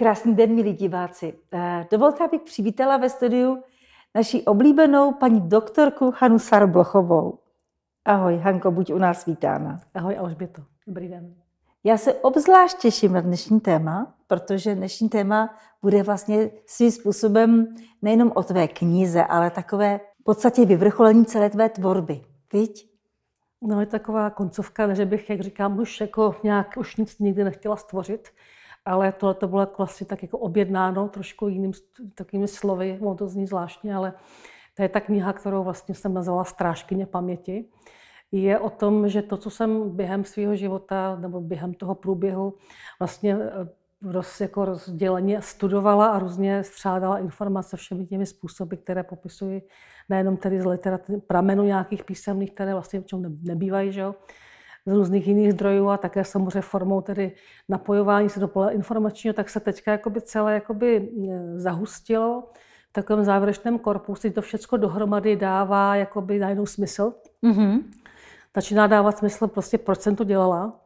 Krásný den, milí diváci. Eh, dovolte, abych přivítala ve studiu naši oblíbenou paní doktorku Hanu Sarblochovou. Ahoj, Hanko, buď u nás vítána. Ahoj, Alžběto. Dobrý den. Já se obzvlášť těším na dnešní téma, protože dnešní téma bude vlastně svým způsobem nejenom o tvé knize, ale takové v podstatě vyvrcholení celé tvé tvorby. Viď? No je taková koncovka, že bych, jak říkám, už jako nějak už nic nikdy nechtěla stvořit, ale tohle to bylo vlastně tak jako objednáno trošku jiným takovými slovy, ono to zní zvláštně, ale to je ta kniha, kterou vlastně jsem nazvala Strážkyně paměti. Je o tom, že to, co jsem během svého života nebo během toho průběhu vlastně eh, roz, jako rozděleně studovala a různě střádala informace všemi těmi způsoby, které popisuji nejenom tedy z literatury, pramenu nějakých písemných, které vlastně v nebývají, že jo, z různých jiných zdrojů a také samozřejmě formou tedy napojování se do pole informačního, tak se teďka jakoby celé jakoby e, zahustilo v takovém závěrečném korpusu. To všechno dohromady dává jakoby najednou smysl. Mm-hmm. Začíná dávat smysl prostě, proč jsem to dělala,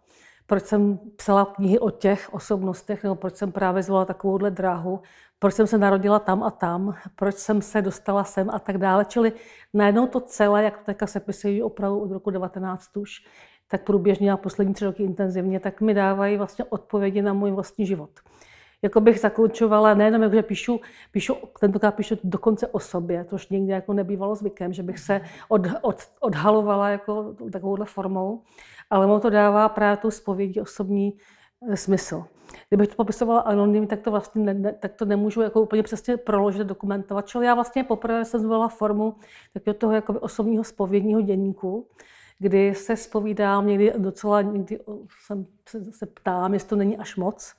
proč jsem psala knihy o těch osobnostech, nebo proč jsem právě zvolila takovouhle dráhu, proč jsem se narodila tam a tam, proč jsem se dostala sem a tak dále. Čili najednou to celé, jak to teďka se pisují opravdu od roku 19 už, tak průběžně a poslední tři roky intenzivně, tak mi dávají vlastně odpovědi na můj vlastní život. Jako bych zakončovala, nejenom jako, že píšu, píšu, tentokrát píšu dokonce o sobě, což nikdy jako nebývalo zvykem, že bych se od, od, odhalovala jako takovouhle formou, ale mu to dává právě tu spovědí osobní e, smysl. Kdybych to popisovala anonymně, tak to vlastně ne, ne, tak to nemůžu jako úplně přesně proložit, dokumentovat. Čili já vlastně poprvé jsem zvolila formu takového toho osobního spovědního děníku, kdy se spovídám, někdy docela, někdy jsem, se, se ptám, jestli to není až moc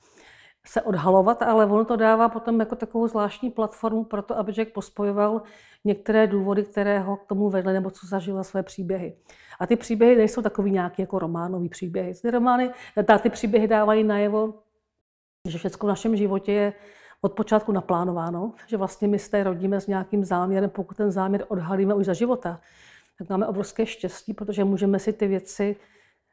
se odhalovat, ale ono to dává potom jako takovou zvláštní platformu pro to, aby člověk pospojoval některé důvody, které ho k tomu vedly, nebo co zažila své příběhy. A ty příběhy nejsou takový nějaký jako románový příběhy. Ty romány, ty příběhy dávají najevo, že všechno v našem životě je od počátku naplánováno, že vlastně my se rodíme s nějakým záměrem, pokud ten záměr odhalíme už za života, tak máme obrovské štěstí, protože můžeme si ty věci,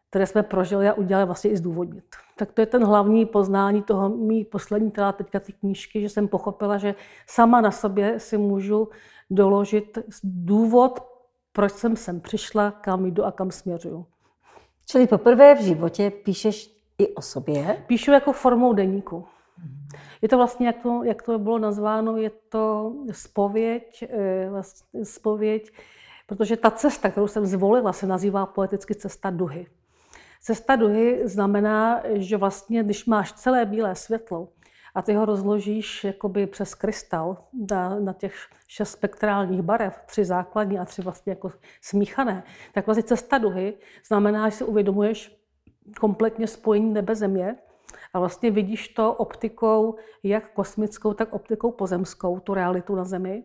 které jsme prožili a udělali, vlastně i zdůvodnit. Tak to je ten hlavní poznání toho mý poslední teda teďka ty knížky, že jsem pochopila, že sama na sobě si můžu doložit důvod, proč jsem sem přišla, kam jdu a kam směřuju. Čili poprvé v životě píšeš i o sobě? Píšu jako formou deníku. Je to vlastně, jak to, jak to bylo nazváno, je to spověď, eh, vlastně spověď Protože ta cesta, kterou jsem zvolila, se nazývá poeticky cesta duhy. Cesta duhy znamená, že vlastně, když máš celé bílé světlo a ty ho rozložíš jakoby přes krystal na, na těch šest spektrálních barev, tři základní a tři vlastně jako smíchané, tak vlastně cesta duhy znamená, že si uvědomuješ kompletně spojení nebe země a vlastně vidíš to optikou jak kosmickou, tak optikou pozemskou, tu realitu na zemi.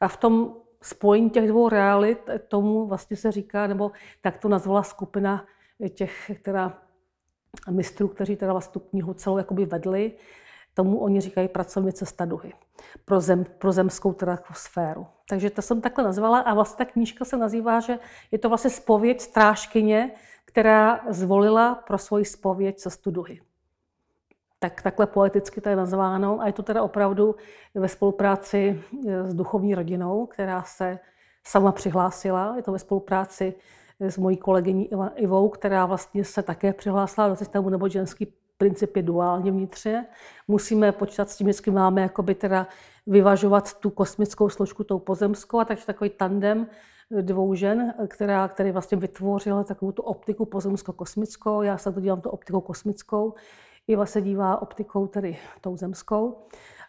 A v tom spojení těch dvou realit, tomu vlastně se říká, nebo tak to nazvala skupina těch, která mistrů, kteří teda vlastně tu knihu celou jakoby vedli, tomu oni říkají pracovní cesta duhy pro, zem, pro zemskou teda sféru. Takže to jsem takhle nazvala a vlastně ta knížka se nazývá, že je to vlastně spověď strážkyně, která zvolila pro svoji spověď cestu duhy tak takhle poeticky to je nazváno. A je to teda opravdu ve spolupráci eh, s duchovní rodinou, která se sama přihlásila. Je to ve spolupráci eh, s mojí kolegyní Ivou, která vlastně se také přihlásila do systému, nebo ženský princip je duálně vnitřně. Musíme počítat s tím, že máme jakoby teda vyvažovat tu kosmickou složku tou pozemskou, a takže takový tandem eh, dvou žen, která, který vlastně vytvořila takovou tu optiku pozemsko-kosmickou. Já se to dělám tu optikou kosmickou, Iva se dívá optikou tedy tou zemskou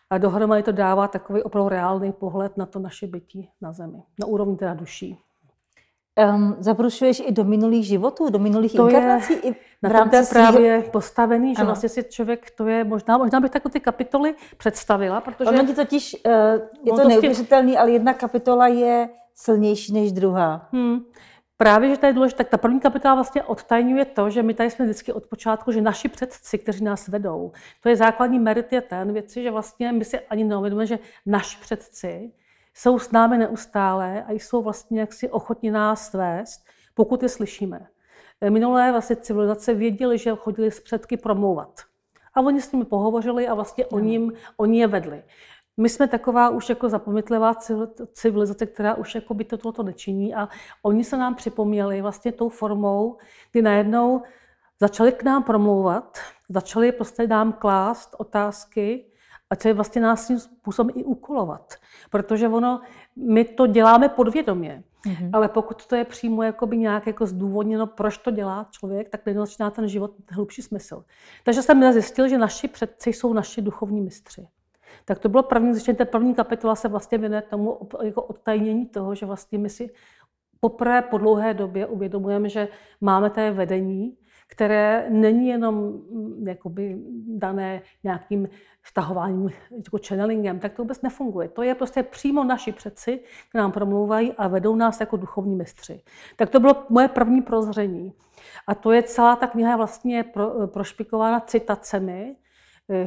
a dohromady to dává takový opravdu reálný pohled na to naše bytí na Zemi, na úrovni teda duší. Um, zabrušuješ i do minulých životů, do minulých to inkarnací? Je, i v na rámci tom právě svýho... postavený, že ano. vlastně si člověk, to je možná, možná bych takové ty kapitoly představila, protože... Ono ti totiž, uh, je to, to neuvěřitelný, ale jedna kapitola je silnější než druhá. Hmm. Právě, že to je důležité, tak ta první kapitola vlastně odtajňuje to, že my tady jsme vždycky od počátku, že naši předci, kteří nás vedou, to je základní merit je ten věci, že vlastně my si ani neuvědomujeme, že naši předci jsou s námi neustále a jsou vlastně jaksi ochotni nás vést, pokud je slyšíme. Minulé vlastně civilizace věděli, že chodili s předky promlouvat. A oni s nimi pohovořili a vlastně o ním, oni je vedli. My jsme taková už jako zapomnětlivá civilizace, která už jako by to tohoto nečiní a oni se nám připomněli vlastně tou formou, kdy najednou začali k nám promlouvat, začali prostě nám klást otázky a co je vlastně nás tím způsobem i úkolovat. Protože ono, my to děláme podvědomě. Mm-hmm. Ale pokud to je přímo jakoby nějak jako zdůvodněno, proč to dělá člověk, tak najednou začíná ten život hlubší smysl. Takže jsem zjistil, že naši předci jsou naši duchovní mistři. Tak to bylo první, zjištění, ta první kapitola se vlastně věnuje tomu jako odtajnění toho, že vlastně my si poprvé po dlouhé době uvědomujeme, že máme té vedení, které není jenom mm, jakoby dané nějakým stahováním, jako channelingem, tak to vůbec nefunguje. To je prostě přímo naši předci, k nám promlouvají a vedou nás jako duchovní mistři. Tak to bylo moje první prozření. A to je celá ta kniha vlastně pro, prošpikována citacemi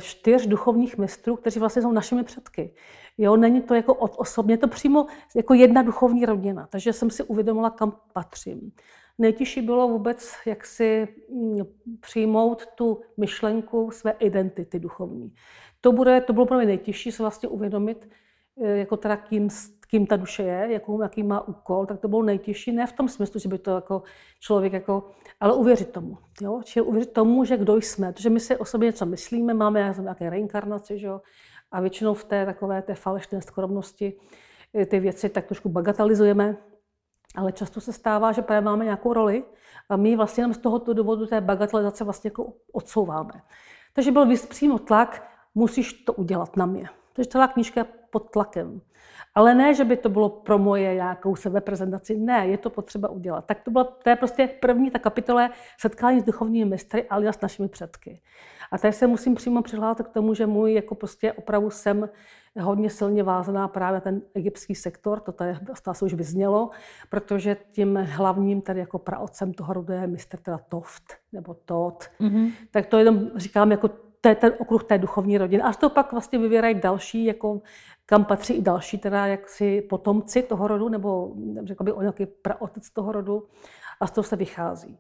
čtyř duchovních mistrů, kteří vlastně jsou našimi předky. Jo, není to jako od osobně, to přímo jako jedna duchovní rodina. Takže jsem si uvědomila, kam patřím. Nejtěžší bylo vůbec, jak si mm, přijmout tu myšlenku své identity duchovní. To, bude, to bylo pro mě nejtěžší se vlastně uvědomit, eh, jako teda kým, kým ta duše je, jakou, jaký má úkol, tak to bylo nejtěžší, ne v tom smyslu, že by to jako člověk, jako, ale uvěřit tomu. Jo? Čili uvěřit tomu, že kdo jsme, protože my si o sobě něco myslíme, máme nějaké reinkarnace, že jo? a většinou v té takové té falešné skromnosti eh, ty věci tak trošku bagatelizujeme, ale často se stává, že právě máme nějakou roli a my vlastně jenom z tohoto důvodu té bagatelizace vlastně jako odsouváme. Takže byl přímo tlak, musíš to udělat na mě. Takže celá knížka je pod tlakem. Ale ne, že by to bylo pro moje nějakou sebeprezentaci. Ne, je to potřeba udělat. Tak to, bylo, to je prostě první ta kapitola setkání s duchovními mistry, alias s našimi předky. A tady se musím přímo přihlásit k tomu, že můj jako prostě opravdu jsem hodně silně vázaná právě ten egyptský sektor, to tady se už vyznělo, protože tím hlavním tady jako praotcem toho rodu je mistr teda Toft, nebo Tot. Mm-hmm. Tak to jenom říkám jako to je ten okruh té duchovní rodiny. A z toho pak vlastně vyvěrají další, jako, kam patří i další teda jaksi potomci toho rodu, nebo řekl by o nějaký praotec toho rodu. A z toho se vychází.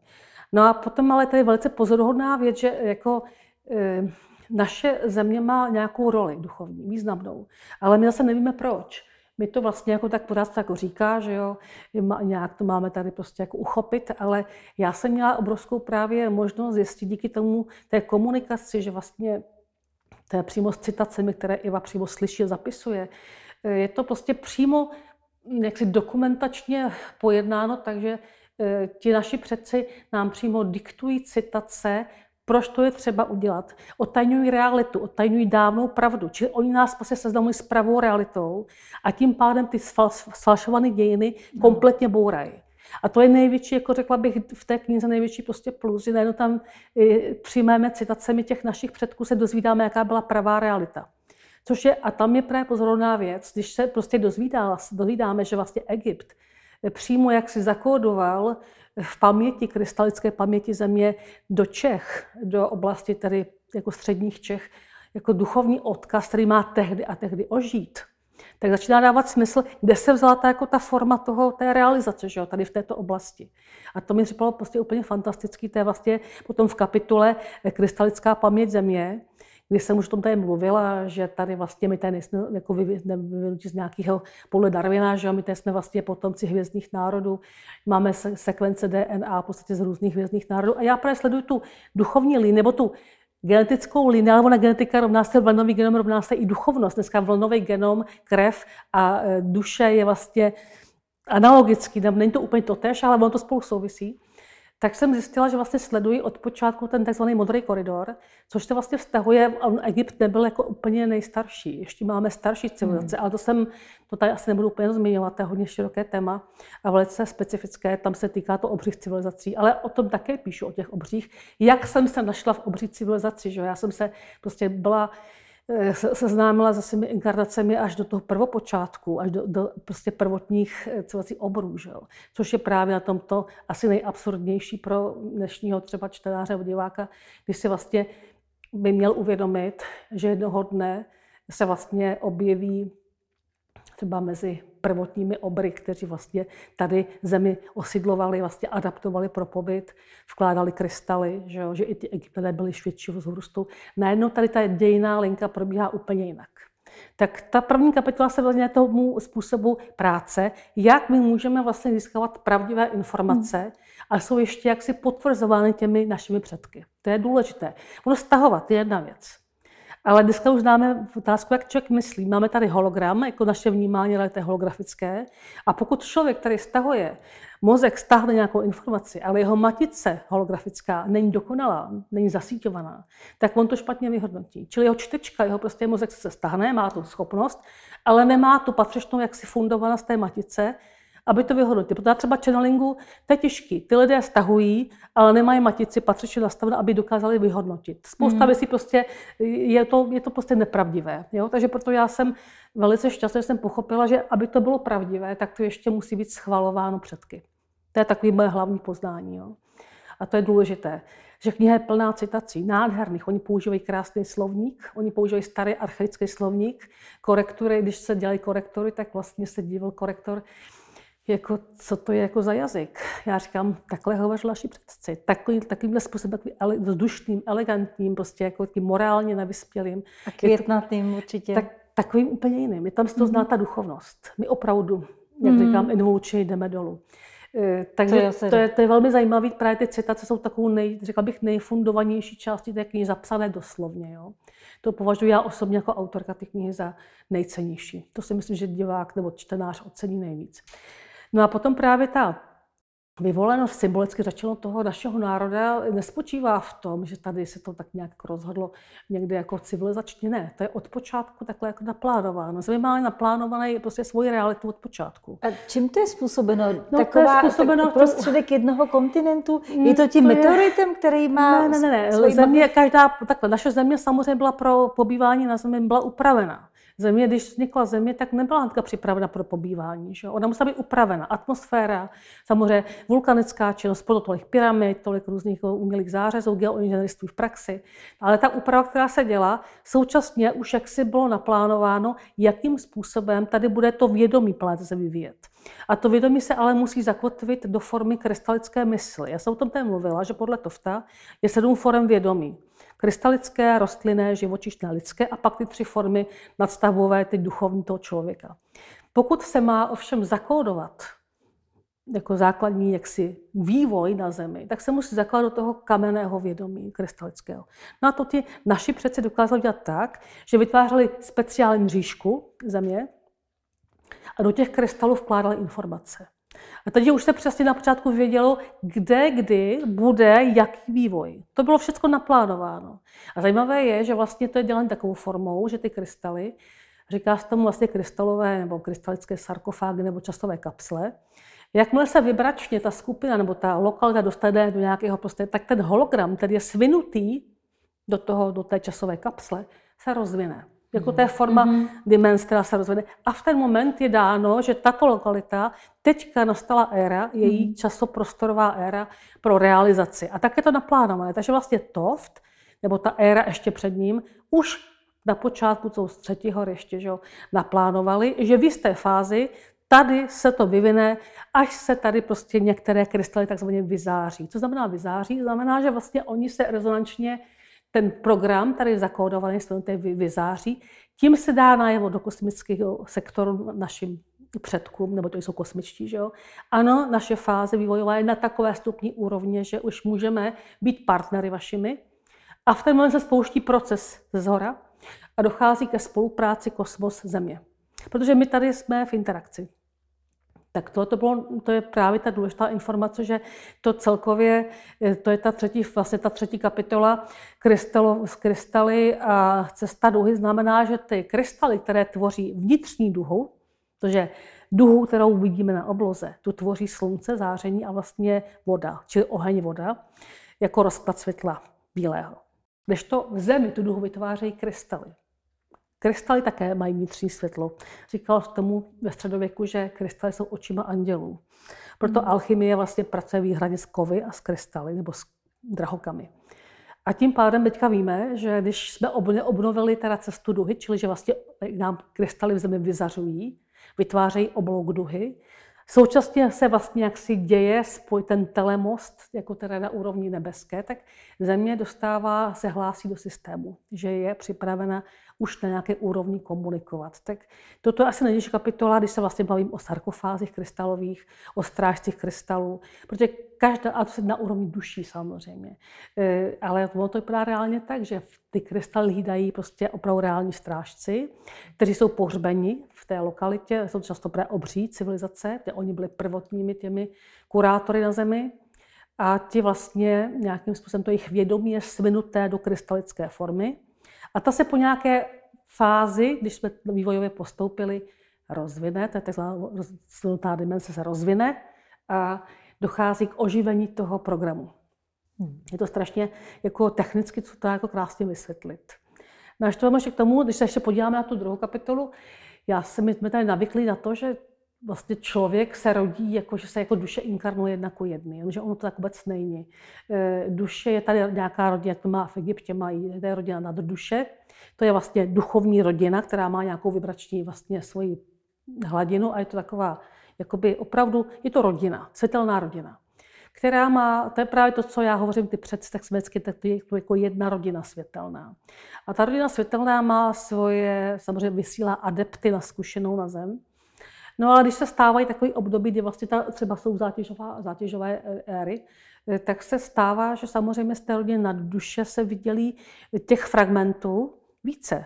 No a potom ale tady velice pozoruhodná věc, že jako e, naše země má nějakou roli duchovní, významnou, ale my zase nevíme proč. My to vlastně jako tak pořád jako říká, že jo, nějak to máme tady prostě jako uchopit, ale já jsem měla obrovskou právě možnost zjistit díky tomu té komunikaci, že vlastně to je přímo s citacemi, které Iva přímo slyší a zapisuje. Je to prostě přímo jaksi dokumentačně pojednáno, takže eh, ti naši předci nám přímo diktují citace proč to je třeba udělat. Otajňují realitu, otajňují dávnou pravdu. Čili oni nás prostě seznamují s pravou realitou a tím pádem ty sfalšované dějiny kompletně bourají. A to je největší, jako řekla bych, v té knize největší prostě plus, že najednou tam e, přijmeme citacemi těch našich předků, se dozvídáme, jaká byla pravá realita. Což je, a tam je právě pozorovná věc, když se prostě dozvídá, dozvídáme, že vlastně Egypt přímo jak si zakódoval v paměti, krystalické paměti země do Čech, do oblasti tedy jako středních Čech, jako duchovní odkaz, který má tehdy a tehdy ožít, tak začíná dávat smysl, kde se vzala ta, jako ta forma toho, té realizace, že jo, tady v této oblasti. A to mi připadalo prostě úplně fantastický, to je vlastně potom v kapitule Krystalická paměť země, když jsem už o tom tady mluvila, že tady vlastně my tady nejsme jako vyvinuti z nějakého podle Darwina, že my tady jsme vlastně potomci hvězdných národů, máme sekvence DNA v podstatě z různých hvězdných národů. A já právě sleduju tu duchovní linii, nebo tu genetickou linii, ale ona genetika rovná se vlnový genom, rovná se i duchovnost. Dneska vlnový genom, krev a e, duše je vlastně analogický, není to úplně totéž, ale ono to spolu souvisí tak jsem zjistila, že vlastně sleduji od počátku ten tzv. modrý koridor, což se vlastně vztahuje, Egypt nebyl jako úplně nejstarší, ještě máme starší civilizace, hmm. ale to jsem, to tady asi nebudu úplně zmiňovat, to je hodně široké téma a velice specifické, tam se týká to obřích civilizací, ale o tom také píšu, o těch obřích, jak jsem se našla v obří civilizaci, že já jsem se prostě byla seznámila se svými inkarnacemi až do toho prvopočátku, až do, do prostě prvotních eh, civací oborů, že jo? což je právě na tomto asi nejabsurdnější pro dnešního třeba čtenáře nebo diváka, když si vlastně by měl uvědomit, že jednoho dne se vlastně objeví třeba mezi prvotními obry, kteří vlastně tady zemi osidlovali, vlastně adaptovali pro pobyt, vkládali krystaly, že, jo, že i ty egyptané byli švědšího vzrůstu. Najednou tady ta dějná linka probíhá úplně jinak. Tak ta první kapitola se vlastně tomu způsobu práce, jak my můžeme vlastně získávat pravdivé informace hmm. a jsou ještě jaksi potvrzovány těmi našimi předky. To je důležité. Ono stahovat je jedna věc. Ale dneska už známe otázku, jak člověk myslí. Máme tady hologram, jako naše vnímání ale to je holografické. A pokud člověk, který stahuje, mozek stáhne nějakou informaci, ale jeho matice holografická není dokonalá, není zasíťovaná, tak on to špatně vyhodnotí. Čili jeho čtečka, jeho prostě mozek se stáhne, má tu schopnost, ale nemá tu patřičnou jaksi fundovanost té matice, aby to vyhodnotil. Protože třeba channelingu, to je těžký. Ty lidé stahují, ale nemají matici patřičně nastavenou, aby dokázali vyhodnotit. Spousta mm. věcí prostě, je to, je to prostě nepravdivé. Jo? Takže proto já jsem velice šťastná, že jsem pochopila, že aby to bylo pravdivé, tak to ještě musí být schvalováno předky. To je takový moje hlavní poznání. Jo? A to je důležité že kniha je plná citací, nádherných. Oni používají krásný slovník, oni používají starý archaický slovník, korektury, když se dělají korektory, tak vlastně se díval korektor, jako, co to je jako za jazyk. Já říkám, takhle hovořili naši předci. Takový, takovýmhle způsobem, takový ele, vzdušným, elegantním, prostě jako tím morálně nevyspělým. A květnatým určitě. Tak, takovým úplně jiným. Je tam z toho zná mhm. ta duchovnost. My opravdu, jak mm. říkám, involučně jdeme dolů. E, takže to je, to, je, to je velmi zajímavé. Právě ty citace jsou takovou, nej, řekla bych, nejfundovanější části té knihy, zapsané doslovně. Jo. To považuji já osobně jako autorka té knihy za nejcennější. To si myslím, že divák nebo čtenář ocení nejvíc. No a potom právě ta vyvolenost symbolicky řečeno toho našeho národa nespočívá v tom, že tady se to tak nějak rozhodlo někde jako civilizačně. Ne, to je od počátku takhle jako naplánováno. Země má naplánované prostě svoji realitu od počátku. A čím to je způsobeno? No, Taková, to je způsobeno tak prostředek jednoho kontinentu? Je to tím to meteoritem, je... který má... Ne, ne, ne. ne. Země, každá, takhle, naše země samozřejmě byla pro pobývání na zemi byla upravena. Země, když vznikla země, tak nebyla hnedka připravena pro pobývání. Že? Ona musela být upravena. Atmosféra, samozřejmě vulkanická činnost, proto tolik pyramid, tolik různých umělých zářezů, geoinženýrství v praxi. Ale ta úprava, která se dělá, současně už jaksi bylo naplánováno, jakým způsobem tady bude to vědomí planety se vyvíjet. A to vědomí se ale musí zakotvit do formy krystalické mysli. Já jsem o tom té mluvila, že podle Tofta je sedm forem vědomí krystalické, rostlinné, živočišné, lidské a pak ty tři formy nadstavové, ty duchovní toho člověka. Pokud se má ovšem zakódovat jako základní jaksi vývoj na Zemi, tak se musí zakládat do toho kamenného vědomí krystalického. No a to ti naši přeci dokázali dělat tak, že vytvářeli speciální říšku Země a do těch krystalů vkládali informace. A teď už se přesně na počátku vědělo, kde, kdy bude jaký vývoj. To bylo všechno naplánováno. A zajímavé je, že vlastně to je dělané takovou formou, že ty krystaly, říká se tomu vlastně krystalové nebo krystalické sarkofágy nebo časové kapsle, Jakmile se vybračně ta skupina nebo ta lokalita dostane do nějakého prostě, tak ten hologram, který je svinutý do, toho, do té časové kapsle, se rozvine. Jako to je forma mm-hmm. dimens, která se rozvede. A v ten moment je dáno, že tato lokalita, teďka nastala éra, její mm-hmm. časoprostorová éra pro realizaci. A tak je to naplánované. Takže vlastně TOFT, nebo ta éra ještě před ním, už na počátku, co z třetí hory ještě, že naplánovali, že v jisté fázi tady se to vyvine, až se tady prostě některé krystaly takzvaně vyzáří. Co znamená vyzáří? Znamená, že vlastně oni se rezonančně ten program tady zakódovaný, ten vyzáří, tím se dá najevo do kosmického sektoru našim předkům, nebo to jsou kosmičtí, že jo? Ano, naše fáze vývojová je na takové stupní úrovně, že už můžeme být partnery vašimi. A v ten moment se spouští proces ze zhora a dochází ke spolupráci kosmos-země. Protože my tady jsme v interakci. Tak to, to, bylo, to je právě ta důležitá informace, že to celkově, eh, to je ta třetí, vlastně ta třetí kapitola krystalo, z krystaly a cesta duhy znamená, že ty krystaly, které tvoří vnitřní duhu, protože duhu, kterou vidíme na obloze, tu tvoří slunce, záření a vlastně voda, čili oheň voda, jako rozklad světla bílého. Když to v zemi tu duhu vytvářejí krystaly. Krystaly také mají vnitřní světlo. Říkal k tomu ve středověku, že krystaly jsou očima andělů. Proto hmm. alchymie vlastně pracuje výhradně s kovy a s krystaly nebo s drahokamy. A tím pádem teďka víme, že když jsme obnovili teda cestu duhy, čili že vlastně nám krystaly v zemi vyzařují, vytvářejí oblouk duhy. Současně se vlastně jaksi děje spoj ten telemost, jako teda na úrovni nebeské, tak země dostává, se hlásí do systému, že je připravena už na nějaké úrovni komunikovat. Tak toto je asi nejdřív kapitola, když se vlastně bavím o sarkofázích krystalových, o strážcích krystalů, protože každá, a to se na úrovni duší samozřejmě, e, ale ono to vypadá reálně tak, že ty krystaly hlídají prostě opravdu reální strážci, kteří jsou pohřbeni v té lokalitě, jsou to často právě obří civilizace, kde oni byli prvotními těmi kurátory na zemi, a ti vlastně nějakým způsobem to jejich vědomí je svinuté do krystalické formy. A ta se po nějaké fázi, když jsme vývojově postoupili, rozvine, to je takzvaná dimenze se rozvine a dochází k oživení toho programu. Hmm. Je to strašně jako technicky, co to jako krásně vysvětlit. No až to k tomu, když se ještě podíváme na tu druhou kapitolu, já jsem, my jsme tady navykli na to, že vlastně člověk se rodí, jako, že se jako duše inkarnuje jedna ku jedný, že ono to tak vůbec není. E, duše je tady nějaká rodina, to má v Egyptě, mají, je rodina nad duše, to je vlastně duchovní rodina, která má nějakou vibrační vlastně svoji hladinu a je to taková, jakoby opravdu, je to rodina, světelná rodina, která má, to je právě to, co já hovořím, ty představsmecky, tak to je jako jedna rodina světelná. A ta rodina světelná má svoje, samozřejmě vysílá adepty na zkušenou na zem, No ale když se stávají takový období, kdy vlastně ta, třeba jsou zátěžová, zátěžové éry, eh, tak se stává, že samozřejmě z té rodiny nad duše se vydělí těch fragmentů více.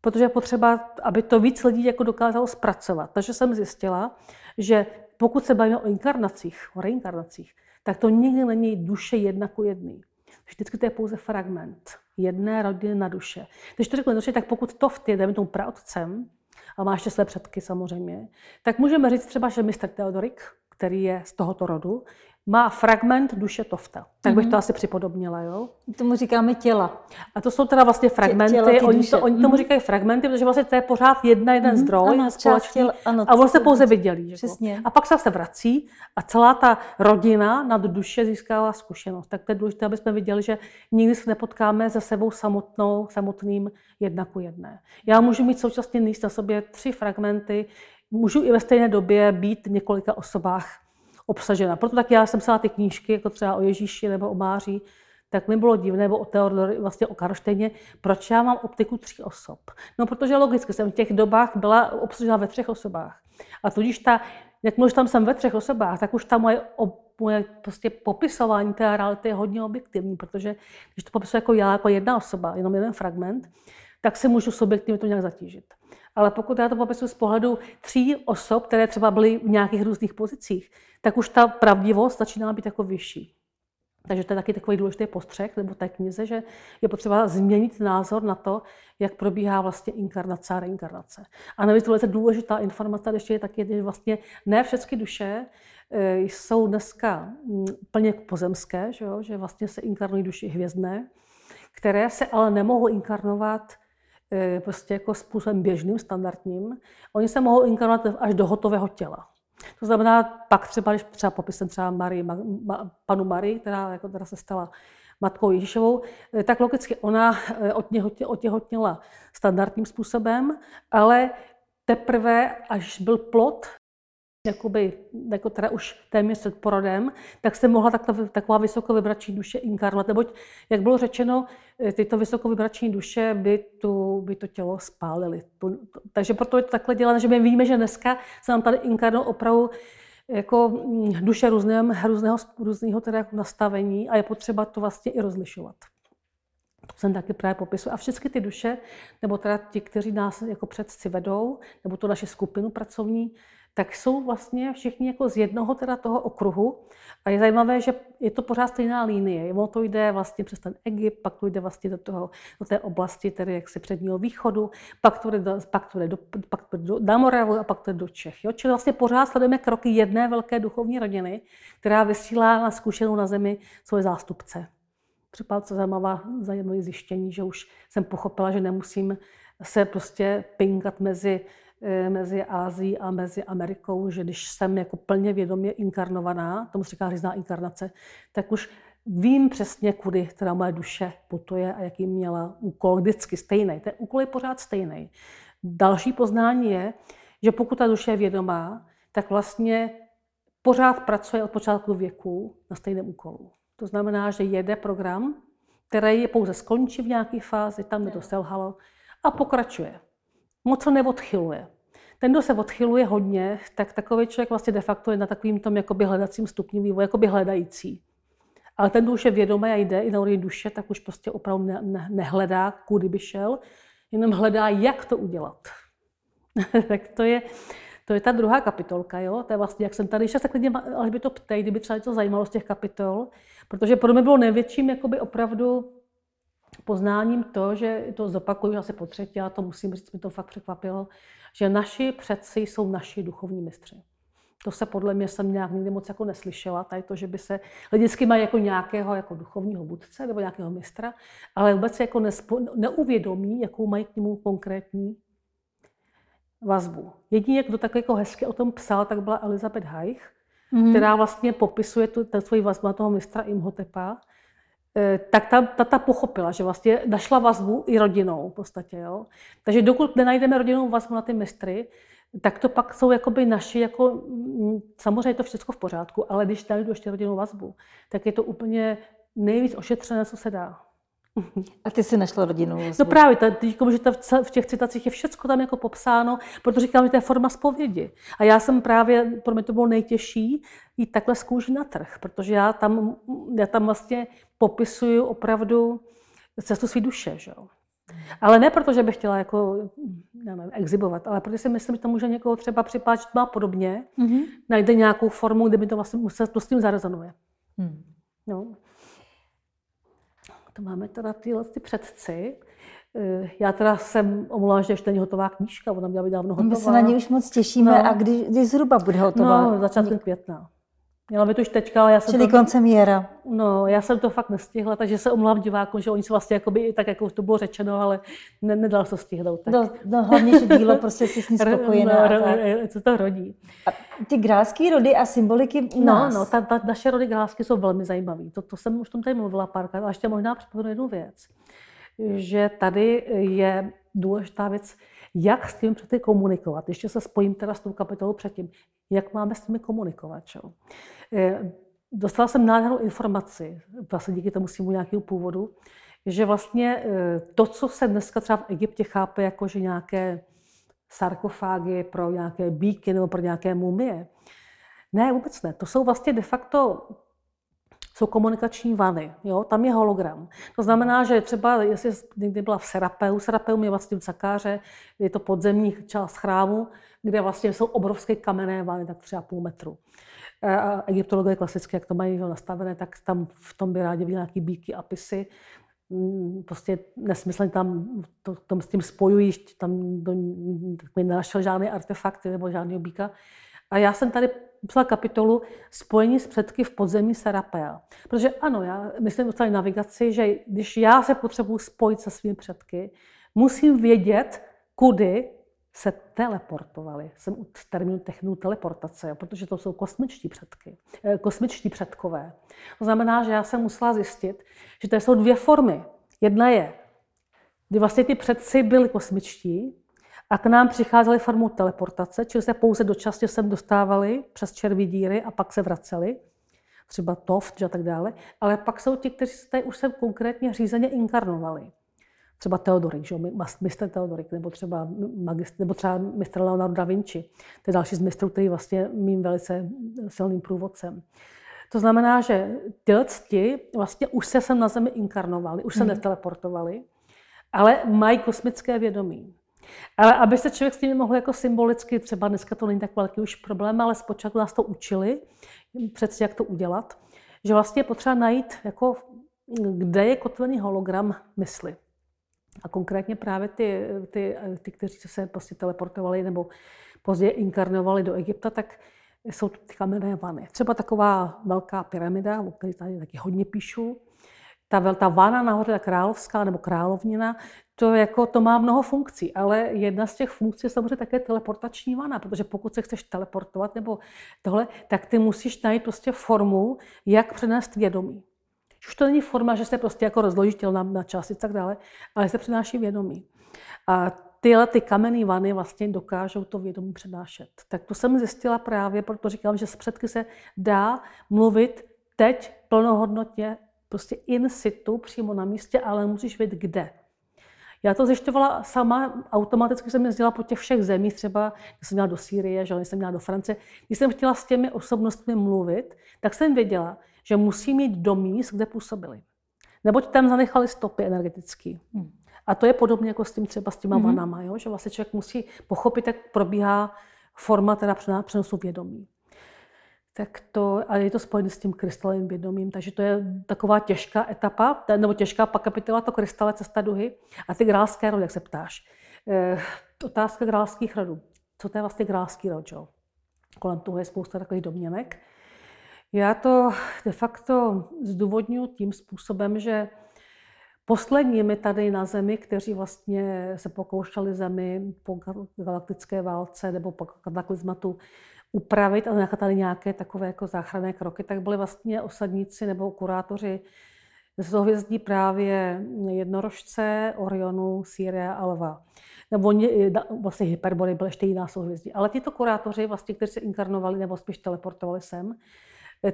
Protože je potřeba, aby to víc lidí jako dokázalo zpracovat. Takže jsem zjistila, že pokud se bavíme o inkarnacích, o reinkarnacích, tak to nikdy není duše jedna ku jedný. Vždycky to je pouze fragment jedné rodiny na duše. Když to řeknu tak pokud to v dejme tomu praotcem, a má ještě své předky samozřejmě, tak můžeme říct třeba, že mistr Teodorik, který je z tohoto rodu, má fragment duše Tofta. Tak bych to asi připodobnila, jo? Tomu říkáme těla. A to jsou teda vlastně fragmenty. Těla, oni, to, oni tomu mhm. říkají fragmenty, protože vlastně to je pořád jedna, jeden mm-hmm. zdroj ano, společný. Těla, ano, a on se pouze vydělí. Přesně. A pak se se vrací a celá ta rodina nad duše získává zkušenost. Tak to je důležité, aby jsme viděli, že nikdy se nepotkáme se sebou samotnou, samotným jedna ku jedné. Já můžu mít současně míst na sobě tři fragmenty, můžu i ve stejné době být v několika osobách obsažena. Proto tak já jsem psala ty knížky, jako třeba o Ježíši nebo o Máří, tak mi bylo divné, nebo o Teodor, vlastně o Karštejně, proč já mám optiku tří osob. No, protože logicky jsem v těch dobách byla obsažena ve třech osobách. A tudíž ta, jakmile tam jsem ve třech osobách, tak už ta moje, moje prostě popisování té reality je hodně objektivní, protože když to popisuji jako já, jako jedna osoba, jenom jeden fragment, tak si můžu subjektivně to nějak zatížit. Ale pokud já to popisuji z pohledu tří osob, které třeba byly v nějakých různých pozicích, tak už ta pravdivost začíná být jako vyšší. Takže to je taky takový důležitý postřeh nebo té knize, že je potřeba změnit názor na to, jak probíhá vlastně inkarnace a reinkarnace. A navíc velice důležitá informace ještě je taky, že vlastně ne všechny duše eh, jsou dneska mm, plně pozemské, že, jo? že vlastně se inkarnují duši hvězdné, které se ale nemohou inkarnovat prostě jako způsobem běžným, standardním. Oni se mohou inkarnovat až do hotového těla. To znamená, pak třeba, když třeba popisem třeba Marii, ma, ma, panu Marii, která jako teda se stala matkou Ježíšovou, eh, tak logicky ona eh, otěhotněla standardním způsobem, ale teprve, až byl plod, jakoby, jako teda už téměř před porodem, tak se mohla takto, taková vysokovibrační duše inkarnovat. Neboť, jak bylo řečeno, eh, tyto vysokovibrační duše by, tu, by to tělo spálily. takže proto je to takhle dělané, že my víme, že dneska se nám tady inkarnou opravdu jako mm, duše různého, různého, různého teda jako nastavení a je potřeba to vlastně i rozlišovat. To jsem taky právě popisu. A všechny ty duše, nebo teda ti, kteří nás jako předci vedou, nebo tu naši skupinu pracovní, tak jsou vlastně všichni jako z jednoho teda toho okruhu. A je zajímavé, že je to pořád stejná linie. Ono to jde vlastně přes ten Egypt, pak to jde vlastně do, toho, do té oblasti tedy jaksi předního východu, pak to jde, do, pak to jde, do, pak to jde do, na Moravu a pak to jde do Čech. Jo? Čili vlastně pořád sledujeme kroky jedné velké duchovní rodiny, která vysílá na zkušenou na zemi svoje zástupce. Třeba co zajímavá, zajímavé zjištění, že už jsem pochopila, že nemusím se prostě pinkat mezi mezi Ázií a mezi Amerikou, že když jsem jako plně vědomě inkarnovaná, tomu se říká řízná inkarnace, tak už vím přesně, kudy teda moje duše putuje a jaký měla úkol vždycky stejný. Ten úkol je pořád stejný. Další poznání je, že pokud ta duše je vědomá, tak vlastně pořád pracuje od počátku věku na stejném úkolu. To znamená, že jede program, který je pouze skončí v nějaké fázi, tam, kde to selhalo, a pokračuje. Moc se neodchyluje. Ten, kdo se odchyluje hodně, tak takový člověk vlastně de facto je na takovým tom jakoby hledacím stupni vývoje, jakoby hledající. Ale ten, kdo už je vědomý a jde i na úrovni duše, tak už prostě opravdu ne, ne, nehledá, kudy by šel, jenom hledá, jak to udělat. tak to je, to je ta druhá kapitolka, jo? To je vlastně, jak jsem tady, ještě se klidně, ale by to ptej, kdyby třeba něco zajímalo z těch kapitol, protože pro mě bylo největším jakoby opravdu poznáním to, že to zopakuju asi po třetí, a to musím říct, mi to fakt překvapilo, že naši předci jsou naši duchovní mistři. To se podle mě jsem nějak nikdy moc jako neslyšela, tady to, že by se lidi vždycky mají jako nějakého jako duchovního vůdce nebo nějakého mistra, ale vůbec se jako nespo, neuvědomí, jakou mají k němu konkrétní vazbu. Jedině, kdo tak jako hezky o tom psal, tak byla Elizabeth Haich, mm-hmm. která vlastně popisuje tu, ten svůj vazbu na toho mistra Imhotepa. E, tak ta, ta, ta pochopila, že vlastně našla vazbu i rodinou v podstatě. Jo? Takže dokud nenajdeme rodinnou vazbu na ty mistry, tak to pak jsou jakoby naši, jako, samozřejmě je to všechno v pořádku, ale když najdu ještě rodinnou vazbu, tak je to úplně nejvíc ošetřené, co se dá. A ty jsi našla rodinu? No právě, teď, že v těch citacích je všechno tam jako popsáno, protože říkám, že to je forma zpovědi. A já jsem právě, pro mě to bylo nejtěžší, jít takhle z na trh, protože já tam, já tam vlastně popisuju opravdu cestu své duše. Že jo? Ale ne proto, že bych chtěla jako, nevím, exibovat, ale protože si myslím, že to může někoho třeba připáčit má podobně, mm-hmm. najde nějakou formu, kde by to vlastně se to s tím zarezonuje. Mm. No to máme teda tyhle ty předci. Eh, já teda jsem omlouvám, že ještě není hotová knížka, ona měla být dávno hotová. My se na ní už moc těšíme. No. A kdy, kdy zhruba bude hotová? No, začátkem května. Měla by to už teďka, ale já jsem Čili to, koncem jara. No, já jsem to fakt nestihla, takže se omlouvám divákům, že oni se vlastně jakoby, tak jako to bylo řečeno, ale ne, nedal se to stihnout. Tak. No, no, hlavně, že dílo prostě si s ní spokojená. No, co to rodí. A ty grálské rody a symboliky u no, nás. No, no ta, ta, naše rody grálské jsou velmi zajímavé. To, to jsem už tom tady mluvila párkrát. A ještě možná připomenu jednu věc, že tady je důležitá věc, jak s tím předtím komunikovat. Ještě se spojím teda s tou kapitolou předtím. Jak máme s nimi komunikovat? Čo? Eh, dostala jsem nádhernou informaci, vlastně díky tomu svýmu nějakého původu, že vlastně eh, to, co se dneska třeba v Egyptě chápe jako, že nějaké sarkofágy pro nějaké bíky nebo pro nějaké mumie, ne, vůbec ne. To jsou vlastně de facto jsou komunikační vany. Jo? Tam je hologram. To znamená, že třeba, jestli někdy byla v Serapeu, Serapeu je vlastně v Sakáře, je to podzemní část chrámu, kde vlastně jsou obrovské kamenné vany, tak třeba půl metru. A egyptologie klasicky, jak to mají nastavené, tak tam v tom by rádi viděli nějaký bíky a pisy. Mm, prostě nesmyslně tam to, to s tím spojují, tam do, nenašel žádný artefakty nebo žádný bíka. A já jsem tady psala kapitolu Spojení s předky v podzemí Serapea. Protože ano, já myslím o navigaci, že když já se potřebuji spojit se svými předky, musím vědět, kudy se teleportovali. Jsem u termínu technu teleportace, protože to jsou kosmičtí předky, eh, kosmičtí předkové. To znamená, že já jsem musela zjistit, že to jsou dvě formy. Jedna je, kdy vlastně ty předci byli kosmičtí a k nám přicházeli formou teleportace, čili se pouze dočasně sem dostávali přes červí díry a pak se vraceli, třeba Toft a tak dále. Ale pak jsou ti, kteří se tady už sem konkrétně řízeně inkarnovali třeba Teodorik, že mistr Teodorik, nebo třeba, magistr, nebo třeba mistr Leonardo da Vinci. To je další z mistrů, který vlastně mým velice silným průvodcem. To znamená, že cti vlastně už se sem na Zemi inkarnovali, už se hmm. neteleportovali, ale mají kosmické vědomí. Ale aby se člověk s tím mohl jako symbolicky, třeba dneska to není tak velký už problém, ale zpočátku nás to učili, přeci jak to udělat, že vlastně je potřeba najít, jako, kde je kotvený hologram mysli. A konkrétně právě ty, ty, ty kteří se prostě teleportovali nebo později inkarnovali do Egypta, tak jsou ty kamenné vany. Třeba taková velká pyramida, o které tady taky hodně píšu, ta, ta vana nahoře, ta královská nebo královnina, to, jako, to má mnoho funkcí, ale jedna z těch funkcí je samozřejmě také teleportační vana, protože pokud se chceš teleportovat nebo tohle, tak ty musíš najít prostě formu, jak přenést vědomí. Už to není forma, že se prostě jako rozloží tělo na, na části tak dále, ale se přináší vědomí. A tyhle ty kamenné vany vlastně dokážou to vědomí přenášet. Tak to jsem zjistila právě, proto říkám, že z předky se dá mluvit teď plnohodnotně, prostě in situ, přímo na místě, ale musíš vědět kde. Já to zjišťovala sama, automaticky jsem jezdila po těch všech zemích, třeba když jsem měla do Sýrie, že jsem měla do Francie. Když jsem chtěla s těmi osobnostmi mluvit, tak jsem věděla, že musí mít do míst, kde působili. Neboť tam zanechali stopy energetické. Hmm. A to je podobně jako s tím třeba s těma mm-hmm. vanama, jo? že vlastně člověk musí pochopit, jak probíhá forma teda přenosu vědomí. Tak to, a je to spojené s tím krystalovým vědomím, takže to je taková těžká etapa, nebo těžká pak kapitola, to krystale, cesta duhy. A ty grálské rody, jak se ptáš. E, otázka grálských rodů. Co to je vlastně grálský rod, jo? Kolem toho je spousta takových domněnek. Já to de facto zdůvodňuji tím způsobem, že posledními tady na Zemi, kteří vlastně se pokoušeli Zemi po galaktické válce nebo po kataklizmatu upravit a nechat tady nějaké takové jako záchranné kroky, tak byli vlastně osadníci nebo kurátoři z hvězdí právě jednorožce, Orionu, Sýria a Lva. Nebo oni, vlastně Hyperbory byly ještě jiná souhvězdí. Ale tyto kurátoři, vlastně, kteří se inkarnovali nebo spíš teleportovali sem,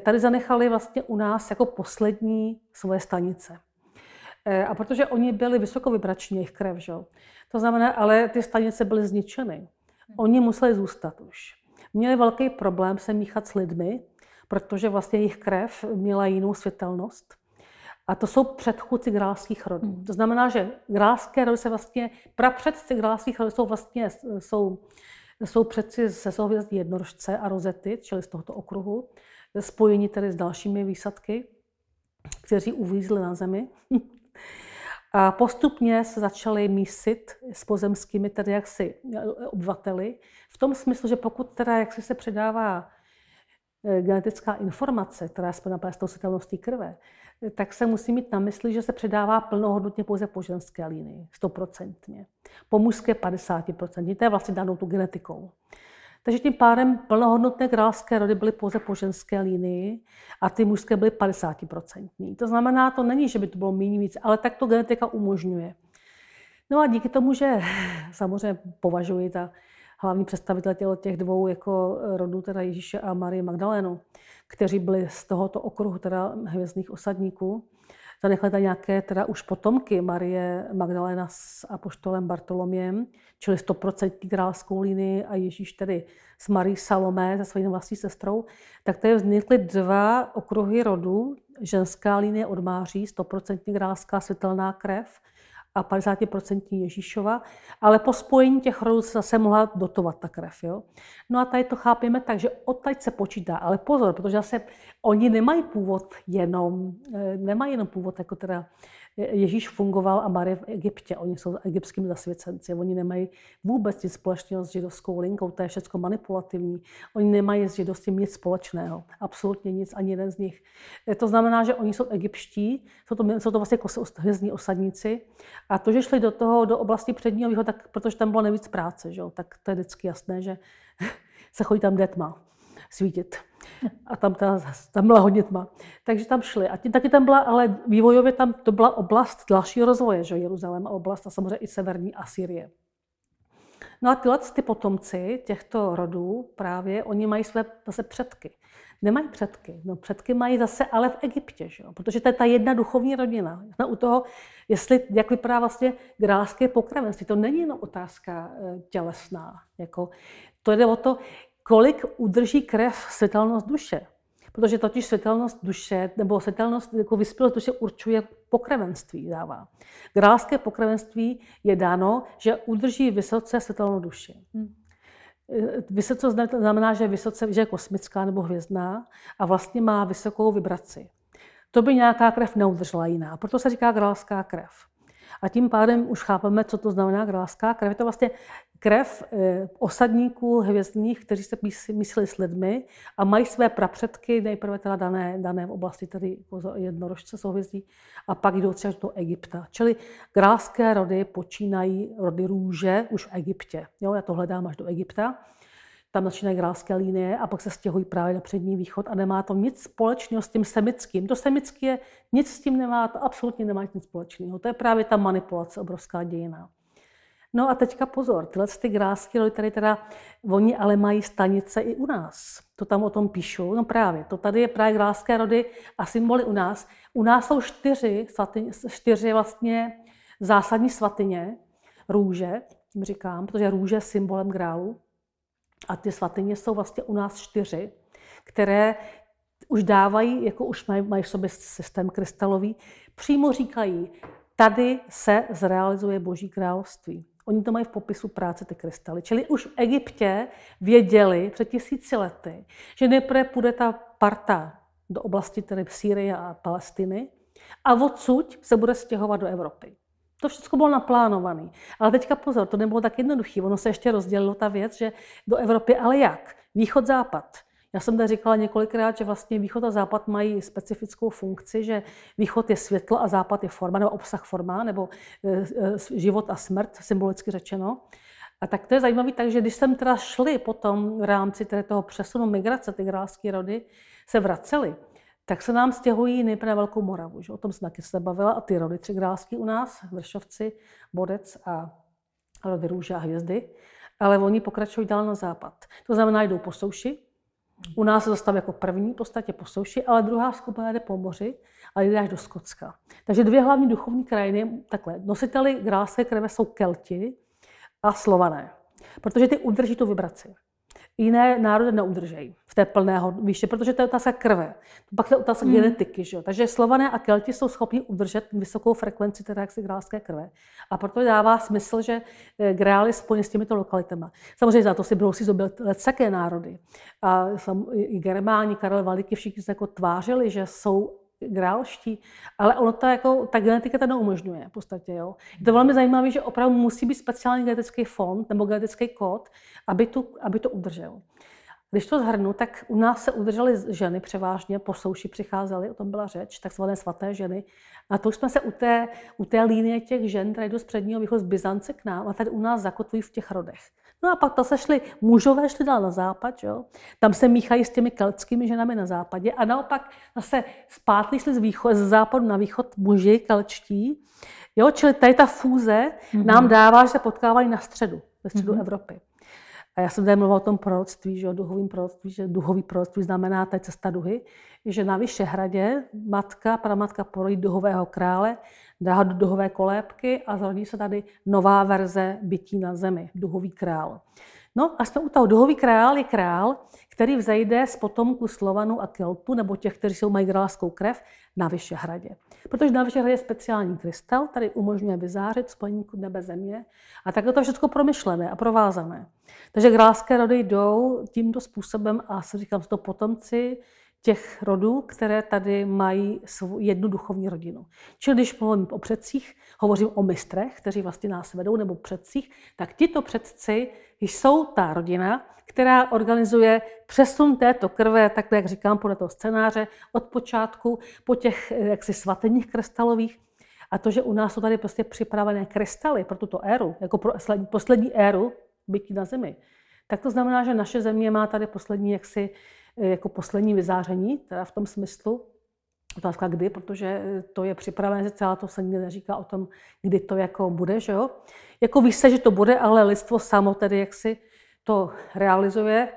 tady zanechali vlastně u nás jako poslední svoje stanice. E, a protože oni byli vysokovibrační, jejich krev, že? to znamená, ale ty stanice byly zničeny. Oni museli zůstat už. Měli velký problém se míchat s lidmi, protože vlastně jejich krev měla jinou světelnost. A to jsou předchůdci grálských rodů. Hmm. To znamená, že grálské rody se vlastně, prapředci grálských rodů jsou vlastně, jsou, jsou předci ze souhvězdí jednorožce a rozety, čili z tohoto okruhu, spojení tedy s dalšími výsadky, kteří uvízli na zemi. A postupně se začaly mísit s pozemskými tedy jaksi e, obyvateli, v tom smyslu, že pokud teda jaksi se předává e, genetická informace, která je spojena s tou světelností krve, e, tak se musí mít na mysli, že se předává plnohodnotně pouze po ženské linii, stoprocentně. Po mužské 50%. To je vlastně danou tu genetikou. Takže tím pádem plnohodnotné královské rody byly pouze po ženské linii a ty mužské byly 50%. To znamená, to není, že by to bylo méně víc, ale tak to genetika umožňuje. No a díky tomu, že samozřejmě považuji ta hlavní představitel těch dvou jako rodů, teda Ježíše a Marie Magdalénu, kteří byli z tohoto okruhu teda hvězdných osadníků, zanechali tam nějaké teda už potomky Marie Magdalena s apoštolem Bartoloměm, čili 100% královskou linii a Ježíš tedy s Marí Salomé, se svojí vlastní sestrou, tak tady vznikly dva okruhy rodu, ženská linie od Máří, 100% královská světelná krev a 50% Ježíšova, ale po spojení těch rodů se zase mohla dotovat ta krev. Jo? No a tady to chápeme tak, že odtaď se počítá, ale pozor, protože zase oni nemají původ jenom, eh, nemají jenom původ jako teda Ježíš fungoval a Marie v Egyptě. Oni jsou egyptskými zasvěcenci. Oni nemají vůbec nic společného s židovskou linkou, to je všechno manipulativní. Oni nemají s židovstvím nic společného. Absolutně nic, ani jeden z nich. To znamená, že oni jsou egyptští, jsou to, jsou to vlastně hvězdní osadníci. A to, že šli do toho, do oblasti předního východu, tak protože tam bylo nejvíc práce, že? tak to je vždycky jasné, že se chodí tam detma svítit. A tam, ta, tam byla hodně tma. Takže tam šli. A tím, taky tam byla, ale vývojově tam to byla oblast dalšího rozvoje, že Jeruzalém a oblast a samozřejmě i severní Asýrie. No a tyhle ty potomci těchto rodů právě, oni mají své zase předky. Nemají předky. No předky mají zase ale v Egyptě, že jo? protože to je ta jedna duchovní rodina. Jsme u toho, jestli, jak vypadá vlastně grálské pokravenství. To není jenom otázka eh, tělesná. Jako, to jde o to, kolik udrží krev světelnost duše. Protože totiž světelnost duše nebo světelnost jako vyspělost duše určuje pokrvenství dává. Grálské pokrvenství je dáno, že udrží vysoce světelnou duši. Hmm. Vysoce znamená, že je vysoce, že je kosmická nebo hvězdná a vlastně má vysokou vibraci. To by nějaká krev neudržela jiná, proto se říká grálská krev. A tím pádem už chápeme, co to znamená grálská krev. Je to vlastně krev eh, osadníků hvězdných, kteří se mysleli s lidmi a mají své prapředky, nejprve teda dané, dané v oblasti tedy jako jednorožce souhvězdí a pak jdou třeba do Egypta. Čili grálské rody počínají rody růže už v Egyptě. Jo, já to hledám až do Egypta. Tam začínají grálské linie a pak se stěhují právě na přední východ a nemá to nic společného s tím semickým. To semické nic s tím nemá, to absolutně nemá nic společného. To je právě ta manipulace, obrovská dějina. No a teďka pozor, tyhle ty grásky tady teda, oni ale mají stanice i u nás. To tam o tom píšu. No právě, to tady je právě gráské rody a symboly u nás. U nás jsou čtyři, svatyně, čtyři vlastně zásadní svatyně, růže, jim říkám, protože růže je symbolem grálu. A ty svatyně jsou vlastně u nás čtyři, které už dávají, jako už mají, mají v sobě systém krystalový, přímo říkají, tady se zrealizuje Boží království. Oni to mají v popisu práce ty krystaly. Čili už v Egyptě věděli před tisíci lety, že nejprve půjde ta parta do oblasti tedy Sýrie a Palestiny a odsud se bude stěhovat do Evropy. To všechno bylo naplánované. Ale teďka pozor, to nebylo tak jednoduché. Ono se ještě rozdělilo ta věc, že do Evropy, ale jak? Východ-západ. Já jsem tady říkala několikrát, že vlastně východ a západ mají specifickou funkci, že východ je světlo a západ je forma, nebo obsah forma, nebo e, e, život a smrt, symbolicky řečeno. A tak to je zajímavé, takže když jsem teda šli potom v rámci tedy toho přesunu migrace, ty grálské rody se vracely, tak se nám stěhují nejprve na Velkou Moravu. Že? O tom jsem taky se bavila. A ty rody tři grálský u nás, Vršovci, Bodec a rody Růže a Hvězdy. Ale oni pokračují dál na západ. To znamená, jdou po souši, u nás se zastaví jako první v podstatě po souši, ale druhá skupina jde po moři a jde až do Skotska. Takže dvě hlavní duchovní krajiny, takhle, nositeli grálské krve jsou Kelti a Slované, protože ty udrží tu vibraci jiné národy neudržejí v té plného výše, protože to je otázka krve. Pak je otázka mm. genetiky. Že? Takže Slované a Kelti jsou schopni udržet vysokou frekvenci teda jaksi grálské krve. A proto dává smysl, že eh, grál je spojen s těmito lokalitama. Samozřejmě za to si budou si zobrat lecké národy. A i Germáni, Karel Valiky, všichni se jako tvářili, že jsou grálští, ale ono to jako, ta genetika to neumožňuje v podstatě. Jo. Je to velmi zajímavé, že opravdu musí být speciální genetický fond nebo genetický kód, aby, tu, aby to udržel. Když to zhrnu, tak u nás se udržely ženy převážně, po souši přicházely, o tom byla řeč, takzvané svaté ženy. A to už jsme se u té, u té línie těch žen, které jdou z předního východu z Byzance k nám, a tady u nás zakotvují v těch rodech. No a pak to se šli, mužové šli dál na západ, jo? tam se míchají s těmi keltskými ženami na západě a naopak zase zpátky šli z, východ, z západu na východ muži kelčtí. Jo? Čili tady ta fúze mm-hmm. nám dává, že se potkávají na středu, ve středu mm-hmm. Evropy. A já jsem tady mluvila o tom proroctví, že o duhovém proroctví, že duhový proroctví znamená ta cesta duhy, že na Vyšehradě matka, pramatka porojí duhového krále, dá do duhové kolébky a zrodí se tady nová verze bytí na zemi, duhový král. No a jsme u toho. Duhový král je král, který vzejde z potomku Slovanu a Keltu, nebo těch, kteří jsou mají královskou krev, na Vyšehradě. Protože na Vyšehradě je speciální krystal, tady umožňuje vyzářit spojení nebe země a tak je to všechno promyšlené a provázané. Takže královské rody jdou tímto způsobem a se říkám, to potomci těch rodů, které tady mají svou jednu duchovní rodinu. Čili když mluvím o předcích, hovořím o mistrech, kteří vlastně nás vedou, nebo předcích, tak tito předci jsou ta rodina, která organizuje přesun této krve, tak jak říkám, podle toho scénáře, od počátku po těch jaksi svateních krystalových. A to, že u nás jsou tady prostě připravené krystaly pro tuto éru, jako pro poslední éru bytí na Zemi, tak to znamená, že naše země má tady poslední jaksi Eh, jako poslední vyzáření, teda v tom smyslu. Otázka kdy, protože to je připravené, celá to se nikdy neříká o tom, kdy to jako bude, že jo. Jako ví se, že to bude, ale lidstvo samo tedy jaksi to realizuje.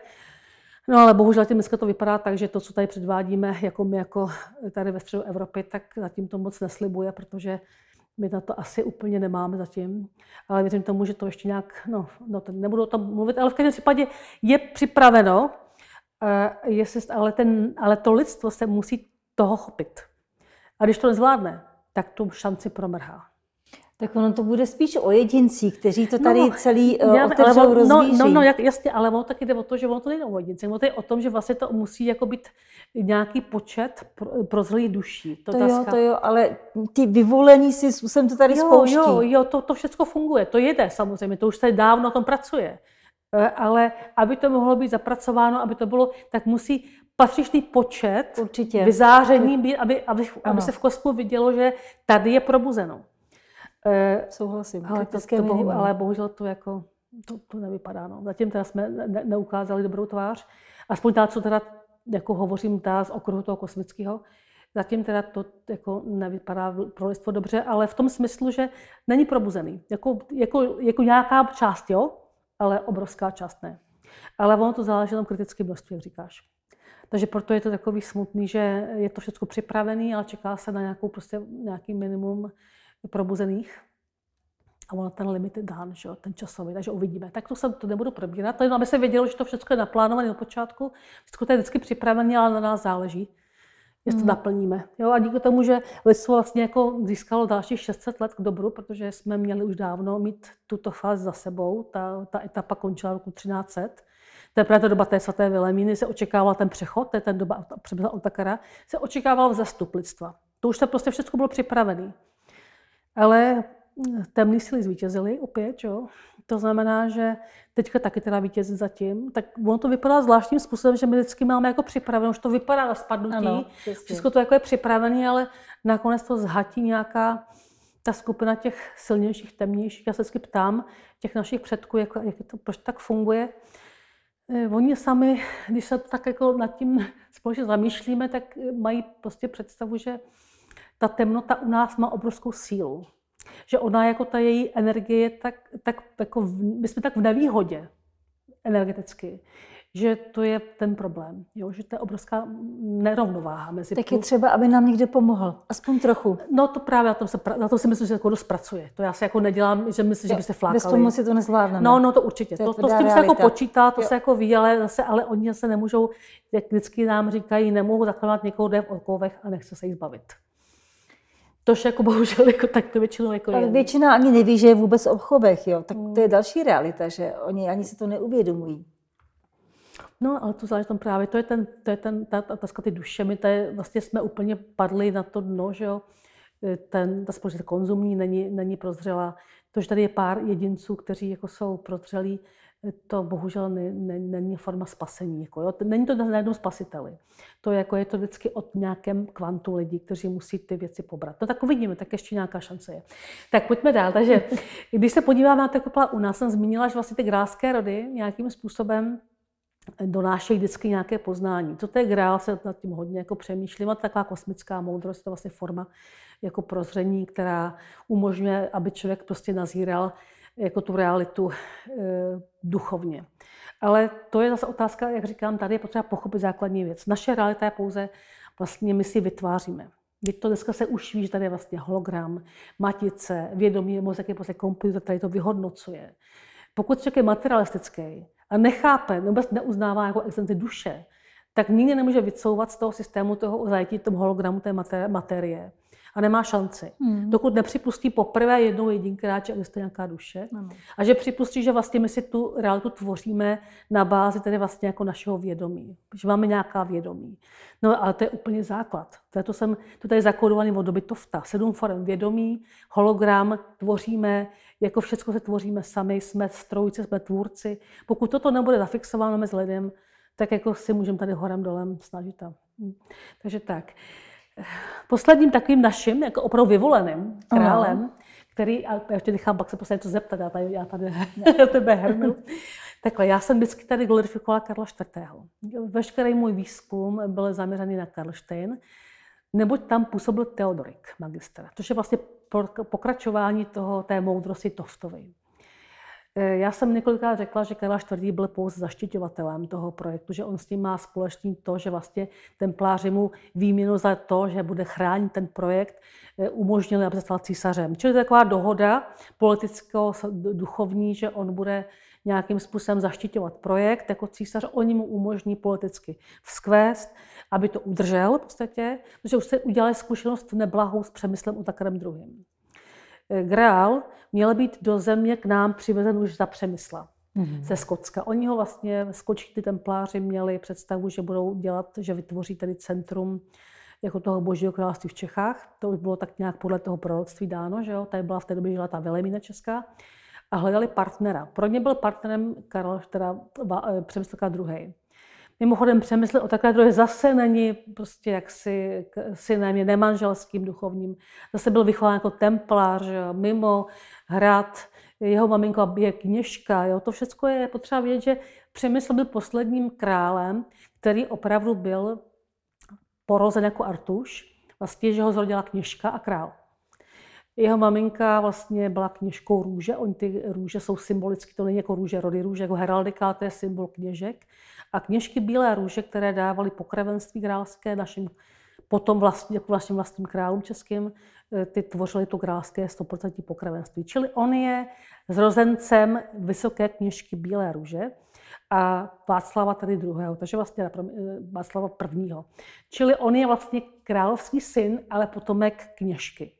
No ale bohužel tím dneska to vypadá tak, že to, co tady předvádíme, jako my jako tady ve středu Evropy, tak zatím to moc neslibuje, protože my na to asi úplně nemáme zatím. Ale věřím tomu, že to ještě nějak, no, no nebudu o tom mluvit, ale v každém případě je připraveno, jestli, ale, ten, ale to lidstvo se musí toho chopit. A když to nezvládne, tak tu šanci promrhá. Tak ono to bude spíš o jedincích, kteří to tady no, celý uh, otevřou, ale, rozvíří. No, no, jak, jasně, ale ono taky jde o to, že ono to nejde o jedincích. Ono to je o tom, že vlastně to musí jako být nějaký počet pro, prozrelých duší. To, to jo, to jo, ale ty vyvolení si způsobem to tady jo, spouští. Jo, jo, to, to všechno funguje. To jede samozřejmě, to už se dávno na tom pracuje. Eh, ale aby to mohlo být zapracováno, aby to bylo, tak musí patřičný počet Určitě. vyzáření být, aby, aby, aby se v kosmu vidělo, že tady je probuzeno. Eh, Souhlasím. Ale, to, to bohu, ale bohužel to jako to, to nevypadá. No. Zatím teda jsme ne, neukázali dobrou tvář. Aspoň ta, co teda jako hovořím ta z okruhu toho kosmického, Zatím teda to jako nevypadá pro lidstvo dobře, ale v tom smyslu, že není probuzený. Jako, jako, jako nějaká část, jo, ale obrovská část ne. Ale ono to záleží na kritické množství, jak říkáš. Takže proto je to takový smutný, že je to všechno připravené, ale čeká se na nějakou prostě, nějaký minimum probuzených. A ono ten limit je dán, že jo, ten časový, takže uvidíme. Tak to se to nebudu probírat, to jenom aby se vědělo, že to všechno je naplánované od počátku. Všechno to je vždycky připravené, ale na nás záleží, jestli to hmm. naplníme. Jo, a díky tomu, že lidstvo vlastně jako získalo dalších 600 let k dobru, protože jsme měli už dávno mít tuto fázi za sebou, ta, ta etapa končila roku 1300, to je právě ta doba té svaté Vilemíny, se očekával ten přechod, to je ten doba přemysla Otakara, se očekával vzestup lidstva. To už to prostě všechno bylo připravené. Ale temný síly zvítězily opět, jo. To znamená, že teďka taky teda vítězí zatím, tak ono to vypadá zvláštním způsobem, že my vždycky máme jako připraveno, už to vypadá na spadnutí, ano, všechno to jako je připravené, ale nakonec to zhatí nějaká ta skupina těch silnějších, temnějších. Já se vždycky ptám těch našich předků, jak, jak to, proč tak funguje. Eh, oni sami, když se tak jako nad tím společně zamýšlíme, tak mají prostě představu, že ta temnota u nás má obrovskou sílu že ona jako ta její energie je tak, tak jako, my jsme tak v nevýhodě energeticky, že to je ten problém, jo? že to je obrovská nerovnováha mezi... Tak je třeba, aby nám někdo pomohl, aspoň trochu. No to právě, na tom, se, na tom si myslím, že se jako dost pracuje. To já si jako nedělám, že myslím, jo, že by se flákali. Bez pomoci to nezvládneme. No, no to určitě. To, to, to s tím realita. se jako počítá, to jo. se jako ví, ale zase, ale oni se nemůžou, jak vždycky nám říkají, nemohou zakládat někoho, jde v okovech a nechce se jich zbavit. Tož jako bohužel jako tak to většinou jako Ale většina ani neví, že je vůbec v obchodech, jo. Tak to je další realita, že oni ani si to neuvědomují. No, ale to záleží tam právě, to je, ten, to je ten, ta otázka ty duše. My tady vlastně jsme úplně padli na to dno, že jo. Ten, ta společnost konzumní není, není prozřela. To, že tady je pár jedinců, kteří jako jsou prozřelí, to bohužel ne, ne, není forma spasení. Jako, jo. Není to na jednom spasiteli. To je, jako, je to vždycky od nějakém kvantu lidí, kteří musí ty věci pobrat. No tak uvidíme, tak ještě nějaká šance je. Tak pojďme dál. Takže když se podíváme na to, u nás, jsem zmínila, že vlastně ty grálské rody nějakým způsobem donášejí vždycky nějaké poznání. Co to je grál, se nad tím hodně jako přemýšlím. A taková kosmická moudrost, to je vlastně forma jako prozření, která umožňuje, aby člověk prostě nazíral jako tu realitu e, duchovně. Ale to je zase otázka, jak říkám, tady je potřeba pochopit základní věc. Naše realita je pouze, vlastně my si vytváříme. Teď to dneska se už ví, že tady je vlastně hologram, matice, vědomí, mozek je prostě komputer, který to vyhodnocuje. Pokud člověk je materialistický a nechápe, nebo neuznává jako existenci duše, tak nikdy nemůže vycouvat z toho systému toho zajetí tomu hologramu té materie a nemá šanci. Hmm. Dokud nepřipustí poprvé jednou jedinkrát, že existuje nějaká duše ano. a že připustí, že vlastně my si tu realitu tvoříme na bázi tedy vlastně jako našeho vědomí. Že máme nějaká vědomí. No ale to je úplně základ. To, je to, jsem, to tady je zakódovaný od doby Tofta. Sedm forem vědomí, hologram, tvoříme, jako všechno se tvoříme sami, jsme strojci, jsme tvůrci. Pokud toto nebude zafixováno mezi lidem, tak jako si můžeme tady horem dolem snažit. Hm. Takže tak. Posledním takovým naším, jako opravdu vyvoleným králem, Aha. který, a já ještě nechám pak se prostě něco zeptat, já tady, já tady tebe hrnu. Takhle, já jsem vždycky tady glorifikovala Karla IV. Veškerý můj výzkum byl zaměřený na Karlštejn, neboť tam působil Teodorik, magistr, což je vlastně pokračování toho, té moudrosti Toftovej. Eh, já jsem několikrát řekla, že Karel IV. byl pouze zaštiťovatelem toho projektu, že on s tím má společný to, že vlastně templáři mu výměnu za to, že bude chránit ten projekt, eh, umožnili, aby se stal císařem. Čili to je taková dohoda politicko-duchovní, že on bude nějakým způsobem zaštiťovat projekt jako císař, oni mu umožní politicky vzkvést, aby to udržel v podstatě, protože už se udělali zkušenost neblahou s přemyslem o takovém druhým. Eh, Grál měl být do země k nám přivezen už za Přemysla mm-hmm. ze Skotska. Oni ho vlastně, skočky ty templáři, měli představu, že budou dělat, že vytvoří tady centrum jako toho božího království v Čechách. To už bylo tak nějak podle toho proroctví dáno, že jo? Tady byla v té době žila ta Velemína Česká. A hledali partnera. Pro ně byl partnerem Karel, teda eh, Přemysl II. Mimochodem přemysl o takové druhé zase není prostě jaksi synem, je nemanželským duchovním. Zase byl vychován jako templář, mimo hrad, jeho maminka je kněžka. Jo. To všechno je potřeba vědět, že Přemysl byl posledním králem, který opravdu byl porozen jako Artuš. Vlastně, že ho zrodila kněžka a král. Jeho maminka vlastně byla kněžkou růže. Oni ty růže jsou symbolicky, to není jako růže, rody růže, jako heraldika, to je symbol kněžek. A kněžky bílé růže, které dávaly pokravenství královské našim potom vlastně, jako vlastním vlastním králům českým, eh, ty tvořily to královské 100% pokravenství. Čili on je zrozencem vysoké kněžky Bílé růže a Václava tady druhého, takže vlastně eh, Václava prvního. Čili on je vlastně královský syn, ale potomek kněžky.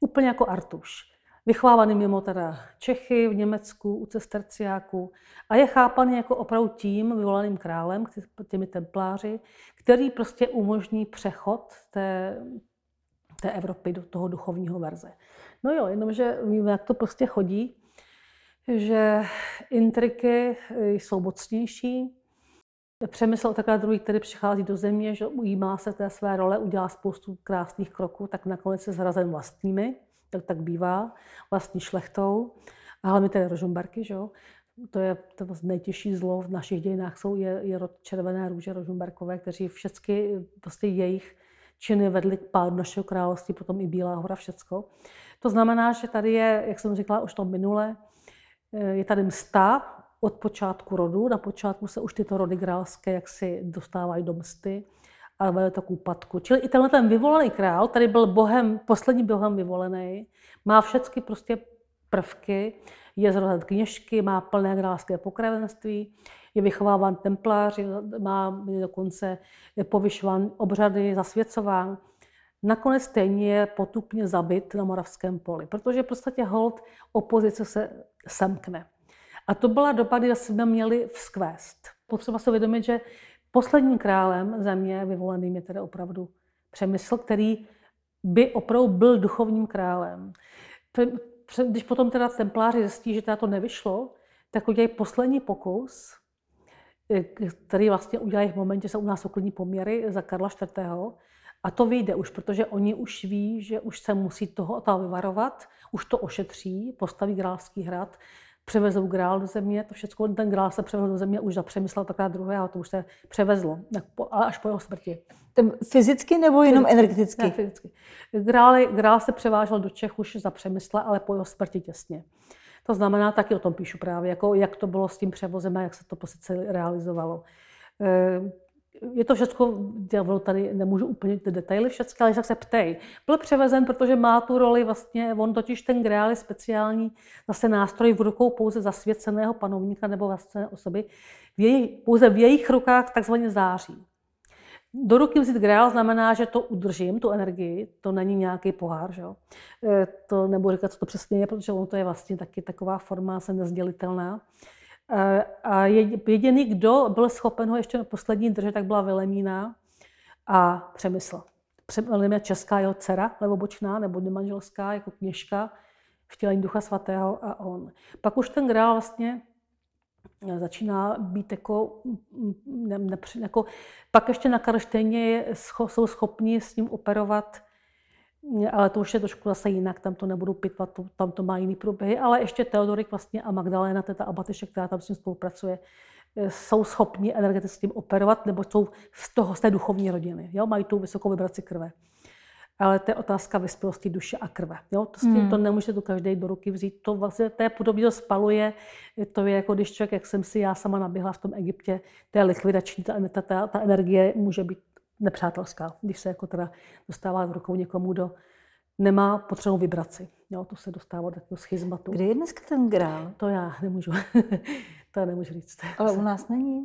Úplně jako Artuš. Vychovávaný mimo teda Čechy, v Německu, u cesterciáků a je chápaný jako opravdu tím vyvolaným králem, těmi templáři, který prostě umožní přechod té, té Evropy do toho duchovního verze. No jo, jenomže víme, jak to prostě chodí, že intriky jsou mocnější, Přemysl taková druhý, který přichází do země, že ujímá se té své role, udělá spoustu krásných kroků, tak nakonec je zrazen vlastními, tak tak bývá, vlastní šlechtou, a hlavně tedy Rožumberky, že jo. To je to vlastně nejtěžší zlo v našich dějinách, jsou je, je červené růže Rožumberkové, kteří všechny prostě jejich činy vedly k pádu našeho království, potom i Bílá hora, všecko. To znamená, že tady je, jak jsem říkala už to minule, je tady msta, od počátku rodu. Na počátku se už tyto rody královské jaksi dostávají do msty a vede to k úpadku. Čili i tenhle ten vyvolený král, tady byl bohem, poslední bohem vyvolený, má všechny prostě prvky, je zrozen kněžky, má plné královské pokravenství, je vychováván templáři, má dokonce je povyšován obřady, zasvěcován. Nakonec stejně je potupně zabit na Moravském poli, protože v podstatě hold opozice se semkne. A to byla doba, kdy jsme měli vzkvést. Potřeba se uvědomit, že posledním králem země vyvoleným je tedy opravdu Přemysl, který by opravdu byl duchovním králem. Když potom teda templáři zjistí, že to nevyšlo, tak udělají poslední pokus, který vlastně udělají v momentě, že se u nás uklidní poměry za Karla IV. A to vyjde už, protože oni už ví, že už se musí toho, toho vyvarovat, už to ošetří, postaví Grálský hrad, převezou grál do země, to všechno, ten grál se převezl do země už za Přemysla takhle druhé, a to už se převezlo, ale až po jeho smrti. Ten fyzicky nebo jenom fyzicky, energeticky? Ne, fyzicky. Grál, grál se převážel do Čech už za Přemysla, ale po jeho smrti těsně. To znamená, taky o tom píšu právě, jako jak to bylo s tím převozem a jak se to prostě realizovalo. Je to všechno, já tady nemůžu úplně ty detaily všechny, ale jak se ptej. Byl převezen, protože má tu roli vlastně, on totiž ten grál je speciální zase nástroj v rukou pouze zasvěceného panovníka nebo vlastně osoby, v jej, pouze v jejich rukách takzvaně září. Do ruky vzít grál znamená, že to udržím, tu energii, to není nějaký pohár, že jo? E, to nebudu říkat, co to přesně je, protože ono to je vlastně taky taková forma se nezdělitelná. Eh, a jediný, kdo byl schopen ho ještě na poslední držet, tak byla Vilemína a Přemysl. Přemysl česká jeho dcera, levobočná nebo nemanželská, jako kněžka, vtělení Ducha Svatého a on. Pak už ten grál vlastně eh, začíná být jako, mm, ne, ne, jako pak ještě na Karlštejně jsou schopni s ním operovat ale to už je trošku zase jinak, tam to nebudu pitvat, to, tam to má jiný průběhy, ale ještě Teodorik vlastně a Magdalena, teta Abatyše, která tam s ním spolupracuje, eh, jsou schopni energeticky s tím operovat, nebo jsou z, toho, z té duchovní rodiny. Jo? Mají tu vysokou vibraci krve. Ale to je otázka vyspělosti duše a krve. Jo? To, s tím, hmm. to nemůže to každý do ruky vzít. To vlastně to je podobně, to spaluje. To je jako když člověk, jak jsem si já sama naběhla v tom Egyptě, to je likvidační, ta, ta, ta energie může být nepřátelská, když se jako teda dostává v rukou někomu, do nemá potřebnou vibraci. Jo, to se dostává do takového schizmatu. Kde je dneska ten grál? To já nemůžu. to já nemůžu říct. Ale u nás není.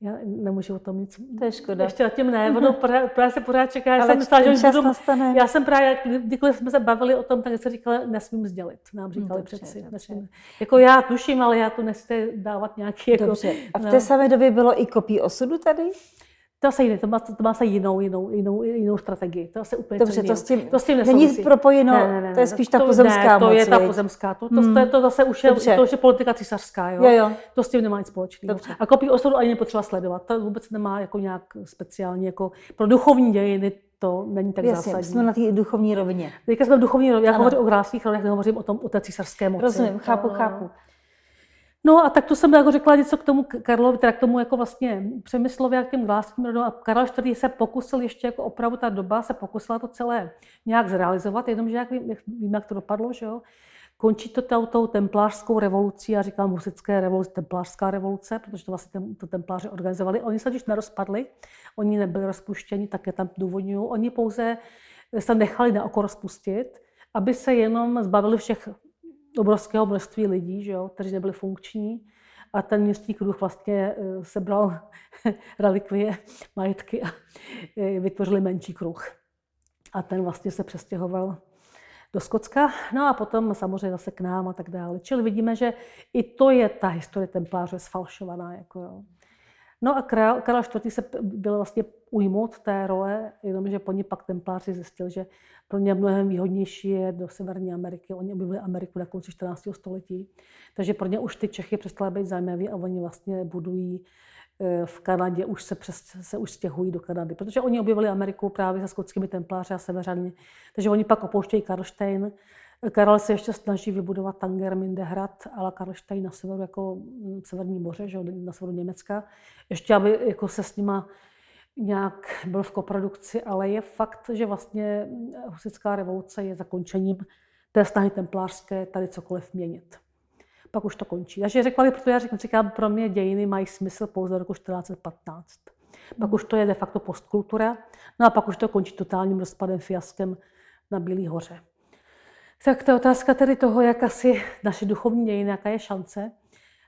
Já nemůžu o tom nic. To je škoda. Ještě zatím ne, ono právě se pořád čeká. Já jsem myslela, že budu, nastane. Já jsem právě, kdykoliv jsme se bavili o tom, tak se říkala, nesmím sdělit. Nám říkali dobře, přeci. Dobře. Nesmím. Jako já tuším, ale já tu nechci dávat nějaký... Jako, dobře. A v té no. samé době bylo i kopí osudu tady? To asi jiné, to má, to má se jinou, jinou, jinou, jinou strategii. To asi úplně Dobře, to s tím, to s tím není propojeno, ne, ne, ne, to je spíš ta pozemská ne, moc. to je ta pozemská, to, to, hmm. to, je to zase už je, to už je politika císařská, jo? Jo, jo. To s tím nemá nic společného. A kopii osudu ani nepotřeba sledovat, to vůbec nemá jako nějak speciálně, jako pro duchovní dějiny to není tak Jasně, zásadní. jsme na té duchovní rovině. Teďka jsme v duchovní rovině, já hovořím o grásích, ale nehovořím o tom, o té císařské moci. Rozumím, chápu, chápu. No a tak to jsem jako řekla něco k tomu Karlovi, teda k tomu jako vlastně Přemyslovi a k těm gláským rodům. A Karel IV. se pokusil ještě jako opravdu ta doba, se pokusila to celé nějak zrealizovat, jenomže jak vím, vím jak to dopadlo, že jo. Končí to tou, tou templářskou revolucí, já říkám husické revoluce, templářská revoluce, protože to vlastně to templáři organizovali. Oni se když nerozpadli, oni nebyli rozpuštěni, také tam důvodňují. Oni pouze se nechali na oko rozpustit, aby se jenom zbavili všech obrovského množství lidí, že jo, kteří nebyli funkční. A ten městský kruh vlastně eh, sebral relikvie, majetky a eh, vytvořili menší kruh. A ten vlastně se přestěhoval do Skotska, no a potom samozřejmě zase k nám a tak dále. Čili vidíme, že i to je ta historie templáře sfalšovaná. Jako jo. No a Karel, Karel IV. se byl vlastně ujmout té role, jenomže po ní pak templáři zjistil, že pro ně mnohem výhodnější je do Severní Ameriky. Oni objevili Ameriku na konci 14. století, takže pro ně už ty Čechy přestaly být zajímavé a oni vlastně budují eh, v Kanadě, už se, přes, se už stěhují do Kanady, protože oni objevili Ameriku právě se skotskými templáři a severany. Takže oni pak opouštějí Karlštejn. Karel se ještě snaží vybudovat Tangermindehrad, ale Karlštejn na severu jako mm, Severní moře, že, na severu Německa. Ještě, aby jako se s nima nějak byl v koprodukci, ale je fakt, že vlastně husická revoluce je zakončením té snahy templářské tady cokoliv měnit. Pak už to končí. Takže řekla bych, protože já říkám, pro mě dějiny mají smysl pouze do roku 1415. Pak už to je de facto postkultura, no a pak už to končí totálním rozpadem, fiaskem na Bílé hoře. Tak to je otázka tedy toho, jak asi naše duchovní dějiny, jaká je šance.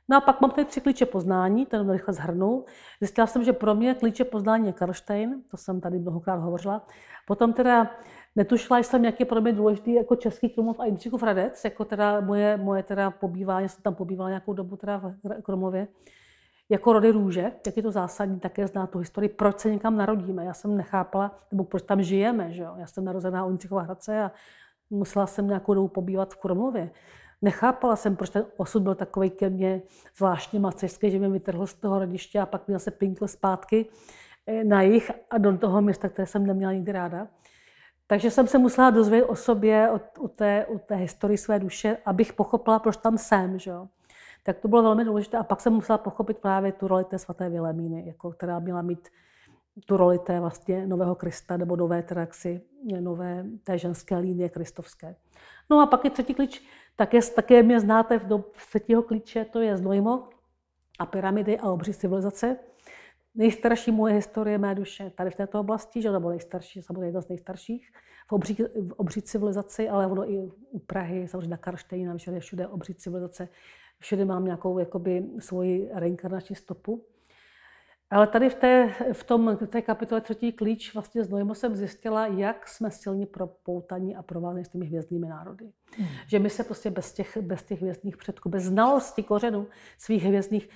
No a pak mám tady tři klíče poznání, ten rychle zhrnu. Zjistila jsem, že pro mě klíče poznání je Karlštejn, to jsem tady mnohokrát hovořila. Potom teda netušila jsem, jak je pro mě důležitý jako Český Krumlov a Jindřichův Hradec, jako teda moje, moje teda pobývání, jsem tam pobývala nějakou dobu teda v Krumlově, jako rody růže, jak je to zásadní, také zná tu historii, proč se někam narodíme. Já jsem nechápala, nebo proč tam žijeme, že jo? Já jsem narozená u Jindřichova Hradce a musela jsem nějakou dobu pobývat v Krumlově. Nechápala jsem, proč ten osud byl takový ke mně zvláštně macešský, že mě vytrhl z toho rodiště a pak mě se pinkl zpátky eh, na jich a do toho města, které jsem neměla nikdy ráda. Takže jsem se musela dozvědět o sobě, o, o, té, o té historii své duše, abych pochopila, proč tam jsem. Že? Tak to bylo velmi důležité. A pak jsem musela pochopit právě tu roli té svaté Vilemíny, jako, která měla mít tu roli té vlastně nového Krista nebo nové traxy, nové té ženské línie kristovské. No a pak je třetí klíč, také, také mě znáte v, do, třetího klíče, to je Znojmo a pyramidy a obří civilizace. Nejstarší moje historie mé duše tady v této oblasti, že nebo nejstarší, samozřejmě jedna z nejstarších, v obří, v obří civilizaci, ale ono i u Prahy, samozřejmě na Karštejně, na všude, všude obří civilizace. Všude mám nějakou jakoby, svoji reinkarnační stopu. Ale tady v té, v tom, v té kapitole třetí klíč vlastně z Nojmo jsem zjistila, jak jsme silně propoutaní a provázaní s těmi hvězdnými národy. Hmm. Že my se prostě bez těch, bez těch hvězdných předků, bez znalosti kořenů svých hvězdných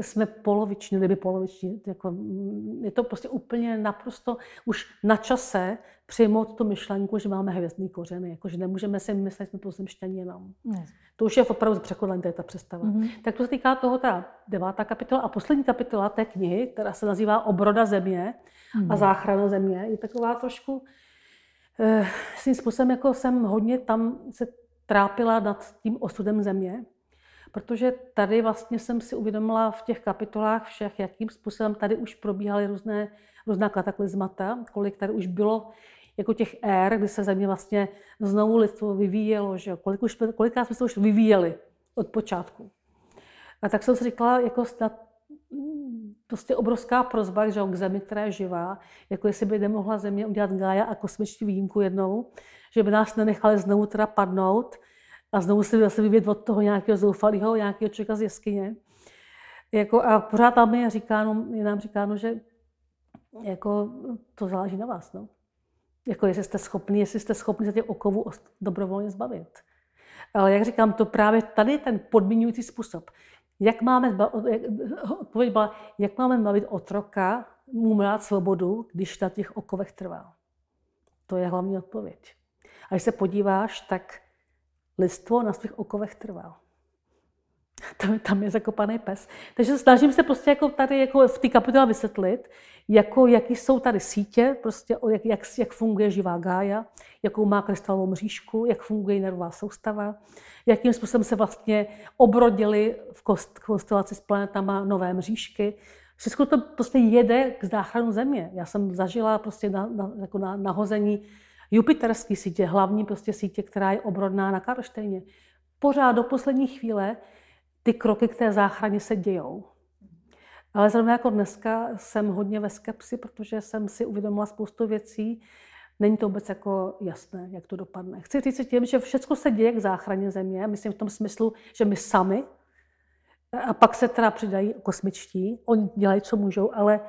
jsme poloviční, kdyby poloviční. Jako, mm, je to prostě úplně naprosto už na čase přijmout tu myšlenku, že máme hvězdný kořeny, jako, že nemůžeme si myslet, že jsme pozemštění jenom. Mm. To už je opravdu překonaný, to je ta představa. Mm-hmm. Tak to se týká toho ta devátá kapitola a poslední kapitola té knihy, která se nazývá Obroda země mm-hmm. a mhm. záchrana země, je taková trošku eh, svým způsobem, jako jsem hodně tam se trápila nad tím osudem země, protože tady vlastně jsem si uvědomila v těch kapitolách všech, jakým způsobem tady už probíhaly různé, různá kataklizmata, kolik tady už bylo jako těch ér, kdy se země vlastně znovu lidstvo vyvíjelo, že jo? Kolik už, kolikrát jsme se už vyvíjeli od počátku. A tak jsem si říkala, jako snad prostě obrovská prozba že jo, k zemi, která je živá, jako jestli by nemohla země udělat Gaia a kosmiční výjimku jednou, že by nás nenechali znovu teda padnout, a znovu si zase vyvět od toho nějakého zoufalého, nějakého člověka z jeskyně. Jako, a pořád tam je, říkáno, je nám říkáno, že jako, to záleží na vás. No. Jako, jestli jste schopni, jestli jste schopni se těch okovů dobrovolně zbavit. Ale jak říkám, to právě tady ten podmiňující způsob. Jak máme, odpověď byla, jak máme bavit otroka, mu mát svobodu, když na těch okovech trvá. To je hlavní odpověď. A když se podíváš, tak lidstvo na svých okovech trvá. Tam, tam je zakopaný pes. Takže snažím se prostě jako tady jako v té kapitole vysvětlit, jako, jaký jsou tady sítě, prostě, jak, jak, jak funguje živá gája, jakou má krystalovou mřížku, jak funguje nervová soustava, jakým způsobem se vlastně obrodily v konstelaci s planetama nové mřížky. Všechno to prostě jede k záchranu Země. Já jsem zažila prostě na, na, jako na nahození Jupiterské sítě, hlavní prostě sítě, která je obrodná na Karlštejně. Pořád do poslední chvíle ty kroky k té záchraně se dějou. Ale zrovna jako dneska jsem hodně ve skepsi, protože jsem si uvědomila spoustu věcí. Není to vůbec jako jasné, jak to dopadne. Chci říct si tím, že všechno se děje k záchraně země. Myslím v tom smyslu, že my sami, a pak se teda přidají kosmičtí, oni dělají, co můžou, ale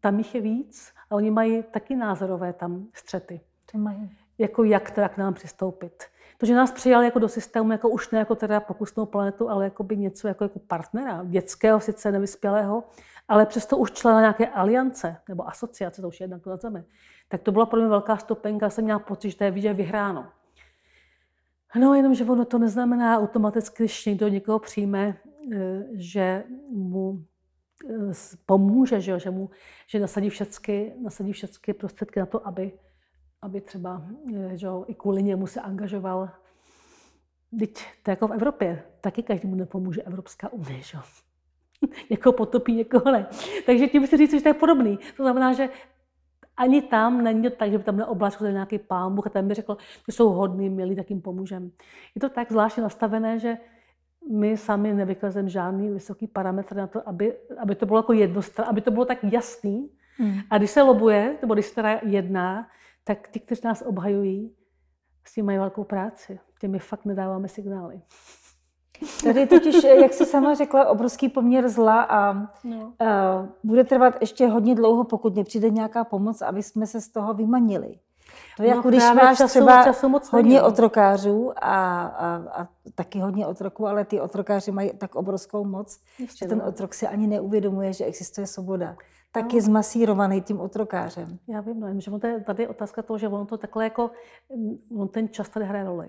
tam jich je víc a oni mají taky názorové tam střety. To mají. Jako jak teda k nám přistoupit. To, že nás přijali jako do systému, jako už ne jako teda pokusnou planetu, ale jako by něco jako, jako partnera, dětského, sice nevyspělého, ale přesto už člena nějaké aliance nebo asociace, to už je jednak na zemi. Tak to byla pro mě velká stopenka, jsem měla pocit, že to je vyhráno. No, jenom, že ono to neznamená automaticky, když někdo někoho přijme, eh, že mu eh, pomůže, že, že, mu, že nasadí všechny, nasadí všechny prostředky na to, aby aby třeba eh, že jo, i kvůli němu se angažoval. Teď to jako v Evropě, taky každému nepomůže Evropská unie, že jo. někoho potopí, někoho ne. Takže tím si říct, že to je podobný. To znamená, že ani tam není to tak, že by tam neobláčil nějaký pán Bůh a ten by řekl, že jsou hodní, milí, tak jim pomůžeme. Je to tak zvláštně nastavené, že my sami nevykazujeme žádný vysoký parametr na to, aby, aby to bylo jako jednostranné, aby to bylo tak jasný. Hmm. A když se lobuje, nebo když se teda jedná, tak ti, kteří nás obhajují, s tím mají velkou práci. Těmi fakt nedáváme signály. Tady totiž, jak jsi sama řekla, obrovský poměr zla a no. uh, bude trvat ještě hodně dlouho, pokud nepřijde nějaká pomoc, aby jsme se z toho vymanili. To je no, jako když máš času, třeba času moc hodně není. otrokářů a, a, a taky hodně otroků, ale ty otrokáři mají tak obrovskou moc, Ještě že ten otrok si ani neuvědomuje, že existuje svoboda tak no. je zmasírovaný tím otrokářem. Já vím, no, že to je tady otázka toho, že ono to takhle jako, mm, on ten čas tady hraje roli.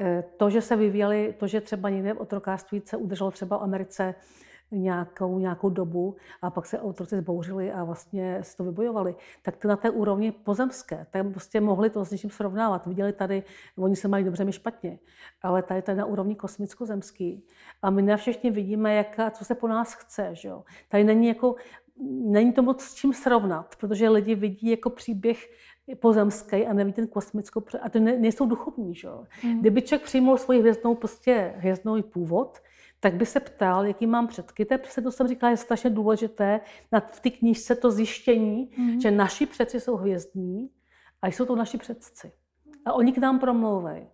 Eh, to, že se vyvíjeli, to, že třeba někde otrokářství se udrželo třeba v Americe nějakou, nějakou dobu a pak se otroci zbouřili a vlastně si to vybojovali, tak ty na té úrovni pozemské, tam prostě mohli to s něčím srovnávat. Viděli tady, oni se mají dobře, my špatně, ale tady, tady na úrovni kosmicko-zemský. A my ne všichni vidíme, jak, co se po nás chce. Že jo? Tady není jako, není to moc s čím srovnat, protože lidi vidí jako příběh pozemský a neví ten kosmickou, a to ne, nejsou duchovní. Že? Mm. Kdyby člověk přijmul svoji hvězdnou, prostě hvězdnou původ, tak by se ptal, jaký mám předky. To, je, to jsem říkala, je strašně důležité na v té knížce to zjištění, mm. že naši předci jsou hvězdní a jsou to naši předci. A oni k nám promlouvají.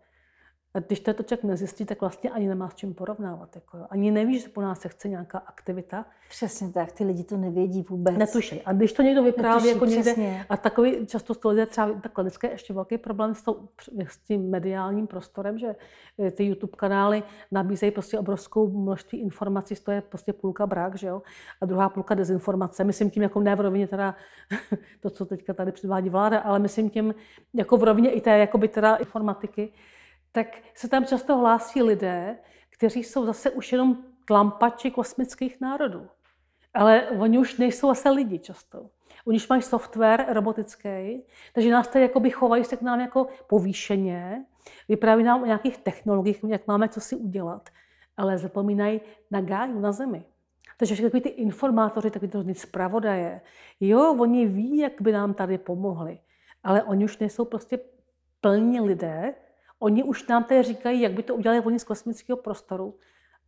A když to člověk nezjistí, tak vlastně ani nemá s čím porovnávat. Jako jo. Ani neví, že po nás se chce nějaká aktivita. Přesně tak, ty lidi to nevědí vůbec. Netušej. A když to někdo vypráví jako někde, přesně. a takový, často to lidé třeba, takhle dneska je ještě velký problém s, tou, s tím mediálním prostorem, že eh, ty YouTube kanály nabízejí prostě obrovskou množství informací, to je prostě půlka brak, že jo, a druhá půlka dezinformace. Myslím tím jako ne v rovině teda to, co teďka tady předvádí vláda, ale myslím tím jako v rovině i té jakoby teda informatiky, tak se tam často hlásí lidé, kteří jsou zase už jenom tlampači kosmických národů. Ale oni už nejsou zase lidi často. Oni už mají software robotický, takže nás tady jakoby chovají se k nám jako povýšeně, vypráví nám o nějakých technologiích, jak máme co si udělat, ale zapomínají na gáju, na zemi. Takže všechny ty informátoři, taky to zpravodaje, jo, oni ví, jak by nám tady pomohli, ale oni už nejsou prostě plní lidé, Oni už nám tady říkají, jak by to udělali oni z kosmického prostoru,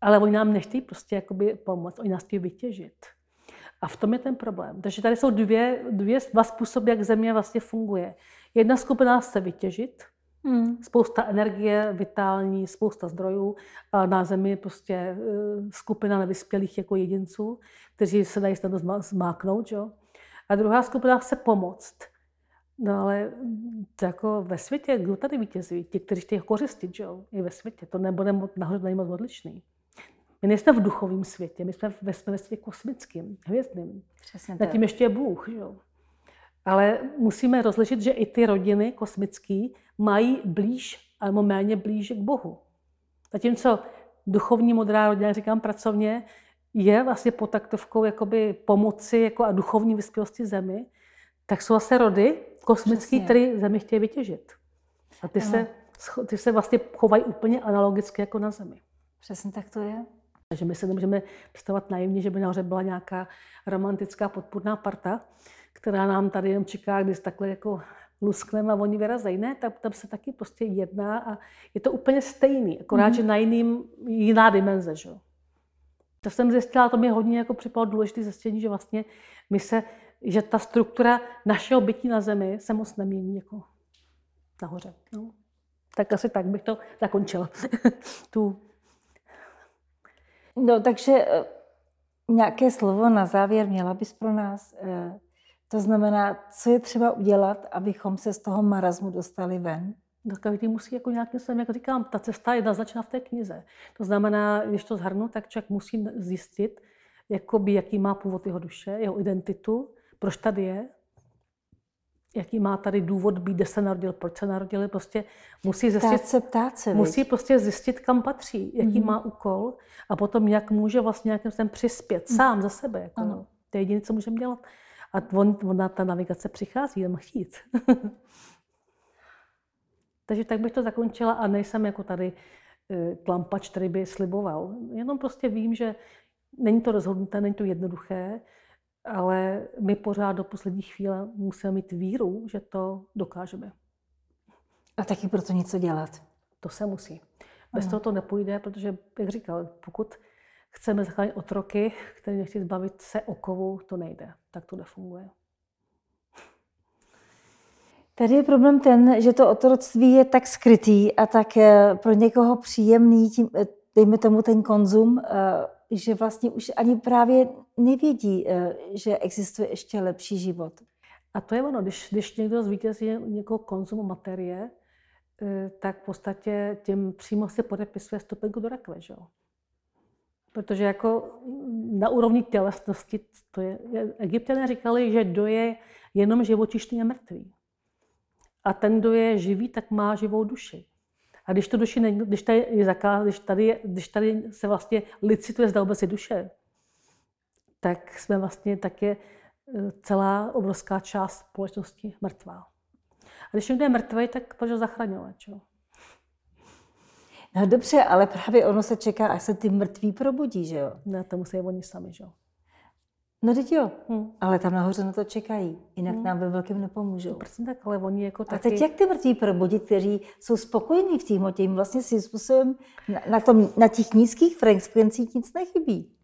ale oni nám nechtějí prostě jakoby pomoct, oni nás chtějí vytěžit. A v tom je ten problém. Takže tady jsou dvě, dvě, dva způsoby, jak Země vlastně funguje. Jedna skupina chce vytěžit, Hmm. Spousta energie, vitální, spousta zdrojů. A na Zemi je prostě e, skupina nevyspělých jako jedinců, kteří se dají snadno zmáknout. Jo? A druhá skupina chce pomoct. No ale to jako ve světě, kdo tady vítězí? Ti, kteří chtějí kořistit, že jo? I ve světě. To nebude nahoře moc odlišný. My nejsme v duchovém světě, my jsme ve, jsme ve světě kosmickém, hvězdným. Přesně tak. tím ještě je Bůh. Že jo? Ale musíme rozlišit, že i ty rodiny kosmické mají blíž, alebo méně blíž k Bohu. Zatímco duchovní modrá rodina, říkám pracovně, je vlastně pod taktovkou jakoby pomoci jako a duchovní vyspělosti zemi, tak jsou vlastně rody kosmické, které zemi chtějí vytěžit. A ty se, ty se vlastně chovají úplně analogicky jako na zemi. Přesně tak to je. Takže my se nemůžeme představovat naivně, že by nahoře byla nějaká romantická podpůrná parta, která nám tady jenom čeká, když takhle jako luskneme a oni vyrazejí. Ne, tam, tam se taky prostě jedná a je to úplně stejný, akorát, mm-hmm. že na jiným, jiná dimenze. Že? To jsem zjistila, to mi hodně jako připadalo důležité zjistění, že vlastně my se, že ta struktura našeho bytí na Zemi se moc nemění jako nahoře. No. Tak asi tak bych to zakončila. tu. No, takže eh, nějaké slovo na závěr měla bys pro nás. Eh, to znamená, co je třeba udělat, abychom se z toho marazmu dostali ven? No, každý musí jako nějakým způsobem, jak říkám, ta cesta je naznačena v té knize. To znamená, když to zhrnu, tak člověk musí zjistit, jakoby, jaký má původ jeho duše, jeho identitu, proč tady je, jaký má tady důvod být, kde se narodil, proč se narodil, prostě musí zjistit, ptát se, ptát se, musí prostě zjistit, kam patří, jaký mm-hmm. má úkol a potom jak může vlastně nějakým způsobem přispět mm. sám za sebe. Jako, ano. To je jediné, co můžeme dělat. A on, ona, ta navigace přichází, jen chtít. Takže tak bych to zakončila a nejsem jako tady klampač, který by sliboval. Jenom prostě vím, že není to rozhodnuté, není to jednoduché, ale my pořád do poslední chvíle musíme mít víru, že to dokážeme. A taky pro to něco dělat. To se musí. Bez ano. toho to nepůjde, protože, jak říkal, pokud chceme zachránit otroky, které nechci zbavit se okovu, to nejde. Tak to nefunguje. Tady je problém ten, že to otroctví je tak skrytý a tak eh, pro někoho příjemný, tím, eh, dejme tomu ten konzum, eh, že vlastně už ani právě nevědí, že existuje ještě lepší život. A to je ono, když, když někdo zvítězí někoho konzumu materie, tak v podstatě tím přímo se podepisuje stupenku do rakve. Že? Protože jako na úrovni tělesnosti, to je, egyptěné říkali, že kdo je jenom živočišný a mrtvý. A ten, kdo je živý, tak má živou duši. A když to duši ne, když tady je zakáz, když tady, je, když tady se vlastně licituje, zda vůbec je duše, tak jsme vlastně také e, celá obrovská část společnosti mrtvá. A když někdo je mrtvý, tak proč ho zachraňovat? Čo? No dobře, ale právě ono se čeká, až se ty mrtví probudí, že jo? Ne, to musí oni sami, že jo? No teď jo, hmm. ale tam nahoře na to čekají, jinak hmm. nám ve velkém nepomůžou. Prostě tak, ale oni jako taky... A teď jak ty mrtví probudit, kteří jsou spokojení v té hmotě, jim vlastně svým způsobem na, na, tom, na těch nízkých frekvencích nic nechybí.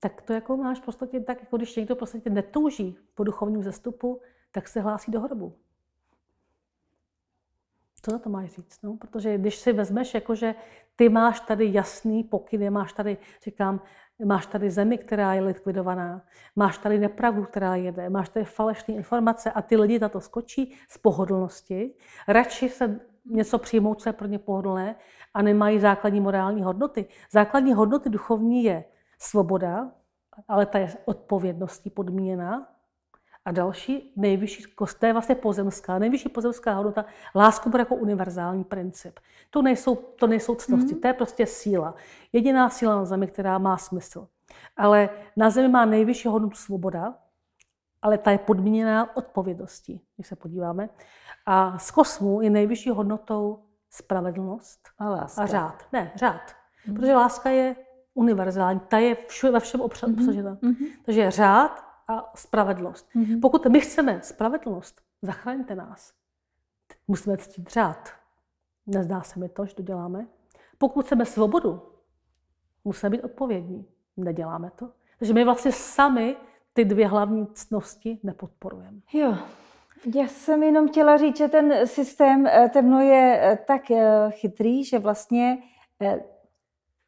Tak to jako máš v podstatě tak, jako když někdo v podstatě netouží po duchovním zestupu, tak se hlásí do hrobu. Co na to máš říct? No? Protože když si vezmeš, jako že ty máš tady jasný pokyny, máš tady, říkám, máš tady zemi, která je likvidovaná, máš tady nepravdu, která jede, máš tady falešné informace a ty lidi na to skočí z pohodlnosti, radši se něco přijmout, co je pro ně pohodlné a nemají základní morální hodnoty. Základní hodnoty duchovní je svoboda, ale ta je odpovědností podmíněná, a další nejvyšší, to je vlastně pozemská, nejvyšší pozemská hodnota, lásku bude jako univerzální princip. To nejsou, to nejsou ctnosti, mm-hmm. to je prostě síla. Jediná síla na zemi, která má smysl. Ale na zemi má nejvyšší hodnotu svoboda, ale ta je podmíněná odpovědností, když se podíváme. A z kosmu je nejvyšší hodnotou spravedlnost a, láska. a řád. Ne, řád. Mm-hmm. Protože láska je univerzální, ta je všude, ve všem obsažena. Mm-hmm. Takže řád a spravedlnost. Mm-hmm. Pokud my chceme spravedlnost, zachraňte nás. Musíme ctít řád. Nezdá se mi to, že to děláme. Pokud chceme svobodu, musíme být odpovědní. Neděláme to. Takže my vlastně sami ty dvě hlavní ctnosti nepodporujeme. Jo, já jsem jenom chtěla říct, že ten systém eh, temno je eh, tak eh, chytrý, že vlastně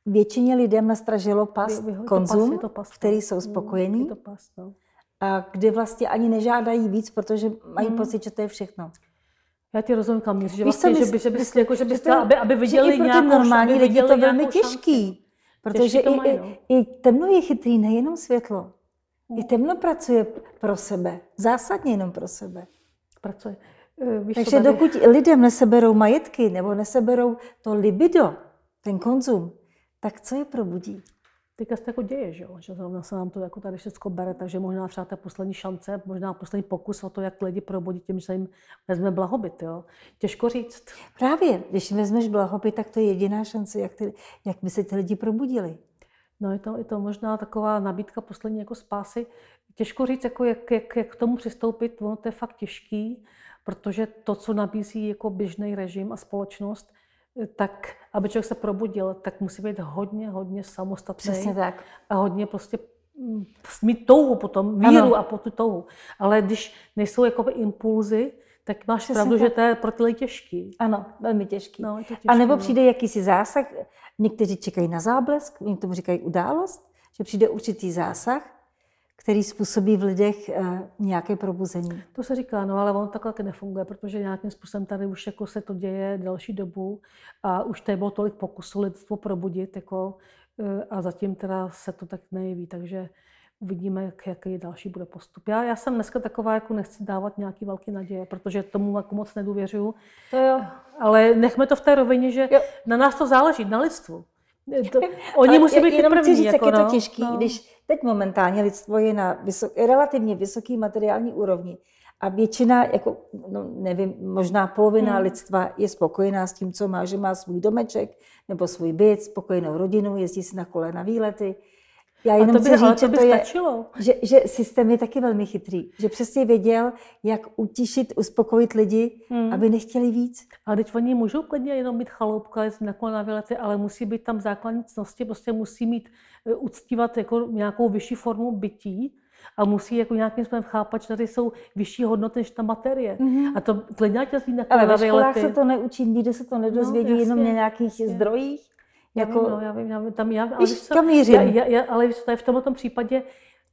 většině lidem nastražilo pas, konzum, pas, pas, který jsou spokojení. Je to pas, no a kdy vlastně ani nežádají víc, protože mají hmm. pocit, že to je všechno. Já ti rozumím, kam míříš, že, vlastně, že, by, že bys, jako, že bys chtěla, aby, aby viděli že nějakou normální lidi to velmi těžký. Protože i, mají, no. i, i temno je chytrý, nejenom světlo. Hmm. I temno pracuje pro sebe. Zásadně jenom pro sebe. Pracuje. Eh, víš, Takže tady... dokud lidem neseberou majetky nebo neseberou to libido, ten konzum, tak co je probudí? Teďka se to jako děje, že, jo? že zrovna se nám to jako tady všechno bere, takže možná třeba ta poslední šance, možná poslední pokus o to, jak lidi probudit tím, že jim vezme blahobyt. Jo? Těžko říct. Právě, když vezmeš blahobyt, tak to je jediná šance, jak, ty, jak by se ty lidi probudili. No je to, je to možná taková nabídka poslední jako spásy. Těžko říct, jako jak, jak, jak k tomu přistoupit, ono to je fakt těžký, protože to, co nabízí jako běžný režim a společnost, tak aby člověk se probudil, tak musí být hodně, hodně samostatný. Přesně tak. A hodně prostě mm, mít touhu potom, víru ano. a po tu touhu. Ale když nejsou jakoby impulzy, tak máš Přesně pravdu, tak. že to je pro ty lidi těžký. Ano, velmi těžký. No, těžký a nebo no. přijde jakýsi zásah, někteří čekají na záblesk, oni tomu říkají událost, že přijde určitý zásah, který způsobí v lidech uh, nějaké probuzení. To se říká, no ale on takhle nefunguje, protože nějakým způsobem tady už jako se to děje další dobu a už tady bylo tolik pokusů lidstvo probudit jako, uh, a zatím teda se to tak nejeví, takže uvidíme, jak, jaký další bude postup. Já, já jsem dneska taková, jako nechci dávat nějaký velký naděje, protože tomu jako moc nedůvěřuju. To jo. Ale nechme to v té rovině, že Jo. na nás to záleží, na lidstvu. To, oni musí být ty první. chci říct, jako, jak je no, to těžký, no. když teď momentálně lidstvo je na vysok, relativně vysoký materiální úrovni a většina, jako, no, nevím, možná polovina Hmm. lidstva je spokojená s tím, co má, že má svůj domeček nebo svůj byt, spokojenou rodinu, jezdí si na kole na výlety. Já A jenom to by, chci říct, to že by to je, stačilo. že, že systém je taky velmi chytrý, že přesně věděl, jak utišit, uspokojit lidi, Hmm. aby nechtěli víc. Ale teď oni můžou klidně jenom mít chaloupka, jezdit na kole na výlety, ale musí být tam základní cnosti, prostě musí mít, eh, uctívat jako nějakou vyšší formu bytí a musí jako nějakým způsobem chápat, že tady jsou vyšší hodnoty než ta materie. Mhm. A to jezdí na Ale ve školách se to neučí, nikde se to nedozvědí, No, jenom jasně, na nějakých jasně. zdrojích. Já Jako, vím, no, já vím, já vím, tam já, ale Víš, co, mířím? já, já, já, ale víš, v tomto případě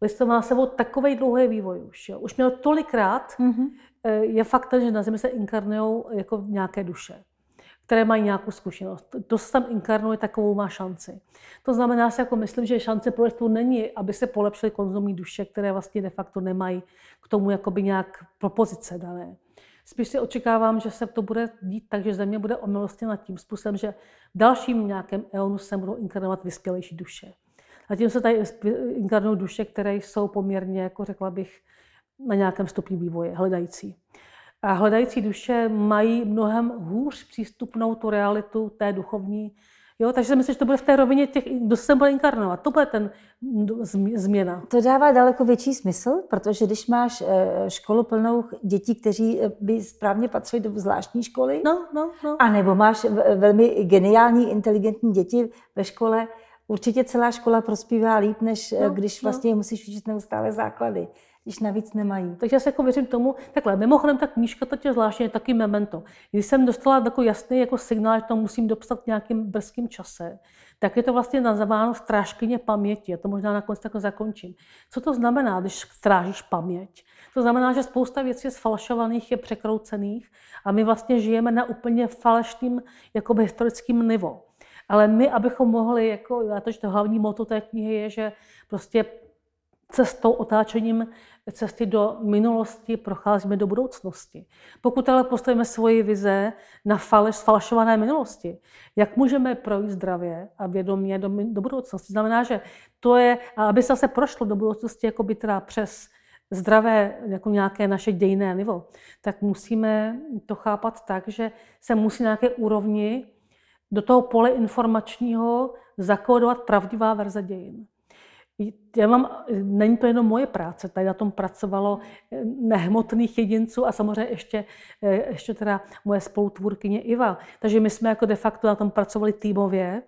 lidstvo má sebou takový dlouhý vývoj už. Jo. Už měl tolikrát, Mhm. eh, je fakt, že na Zemi se inkarnují jako nějaké duše, které mají nějakou zkušenost. To se tam inkarnuje, takovou má šanci. To znamená, že si jako myslím, že šance pro lidstvo není, aby se polepšily konzumní duše, které vlastně de facto nemají k tomu jakoby nějak propozice dané. Spíš si očekávám, že se to bude dít tak, že země bude omilostněna tím způsobem, že v dalším nějakém eonu se budou inkarnovat vyspělejší duše. A tím se tady inkarnují duše, které jsou poměrně, jako řekla bych, na nějakém stupni vývoje, hledající. A hledající duše mají mnohem hůř přístupnou tu realitu té duchovní. Jo, takže si myslím, že to bude v té rovině těch, kdo se bude inkarnovat. To bude ten zm- změna. To dává daleko větší smysl, protože když máš eh, školu plnou dětí, kteří eh, by správně patřili do zvláštní školy, No, no, no. a nebo máš v- velmi geniální, inteligentní děti ve škole, určitě celá škola prospívá líp, než eh, No, když no. vlastně musíš učit neustále základy, když navíc nemají. Takže já se jako věřím tomu, takhle, mimochodem ta knížka, to tě zvláštně je taky memento. Když jsem dostala takový jasný jako signál, že to musím dopsat v nějakým brzkým čase, tak je to vlastně nazváno strážkyně paměti. Já to možná nakonec takhle zakončím. Co to znamená, když strážíš paměť? To znamená, že spousta věcí je sfalšovaných, je překroucených a my vlastně žijeme na úplně falešným jakoby historickým nivo. Ale my, abychom mohli, jako, já to, že to hlavní moto té knihy je, že prostě cestou, otáčením cesty do minulosti procházíme do budoucnosti. Pokud ale postavíme svoji vize na faleš, falšované minulosti, jak můžeme projít zdravě a vědomě do, do budoucnosti? Znamená, že to je, aby se zase prošlo do budoucnosti jako by teda přes zdravé, jako nějaké naše dějné nivo, tak musíme to chápat tak, že se musí na nějaké úrovni do toho pole informačního zakódovat pravdivá verze dějin. Já mám, není to jenom moje práce, tady na tom pracovalo eh, nehmotných jedinců a samozřejmě ještě, eh, ještě teda moje spolutvůrkyně Iva. Takže my jsme jako de facto na tom pracovali týmově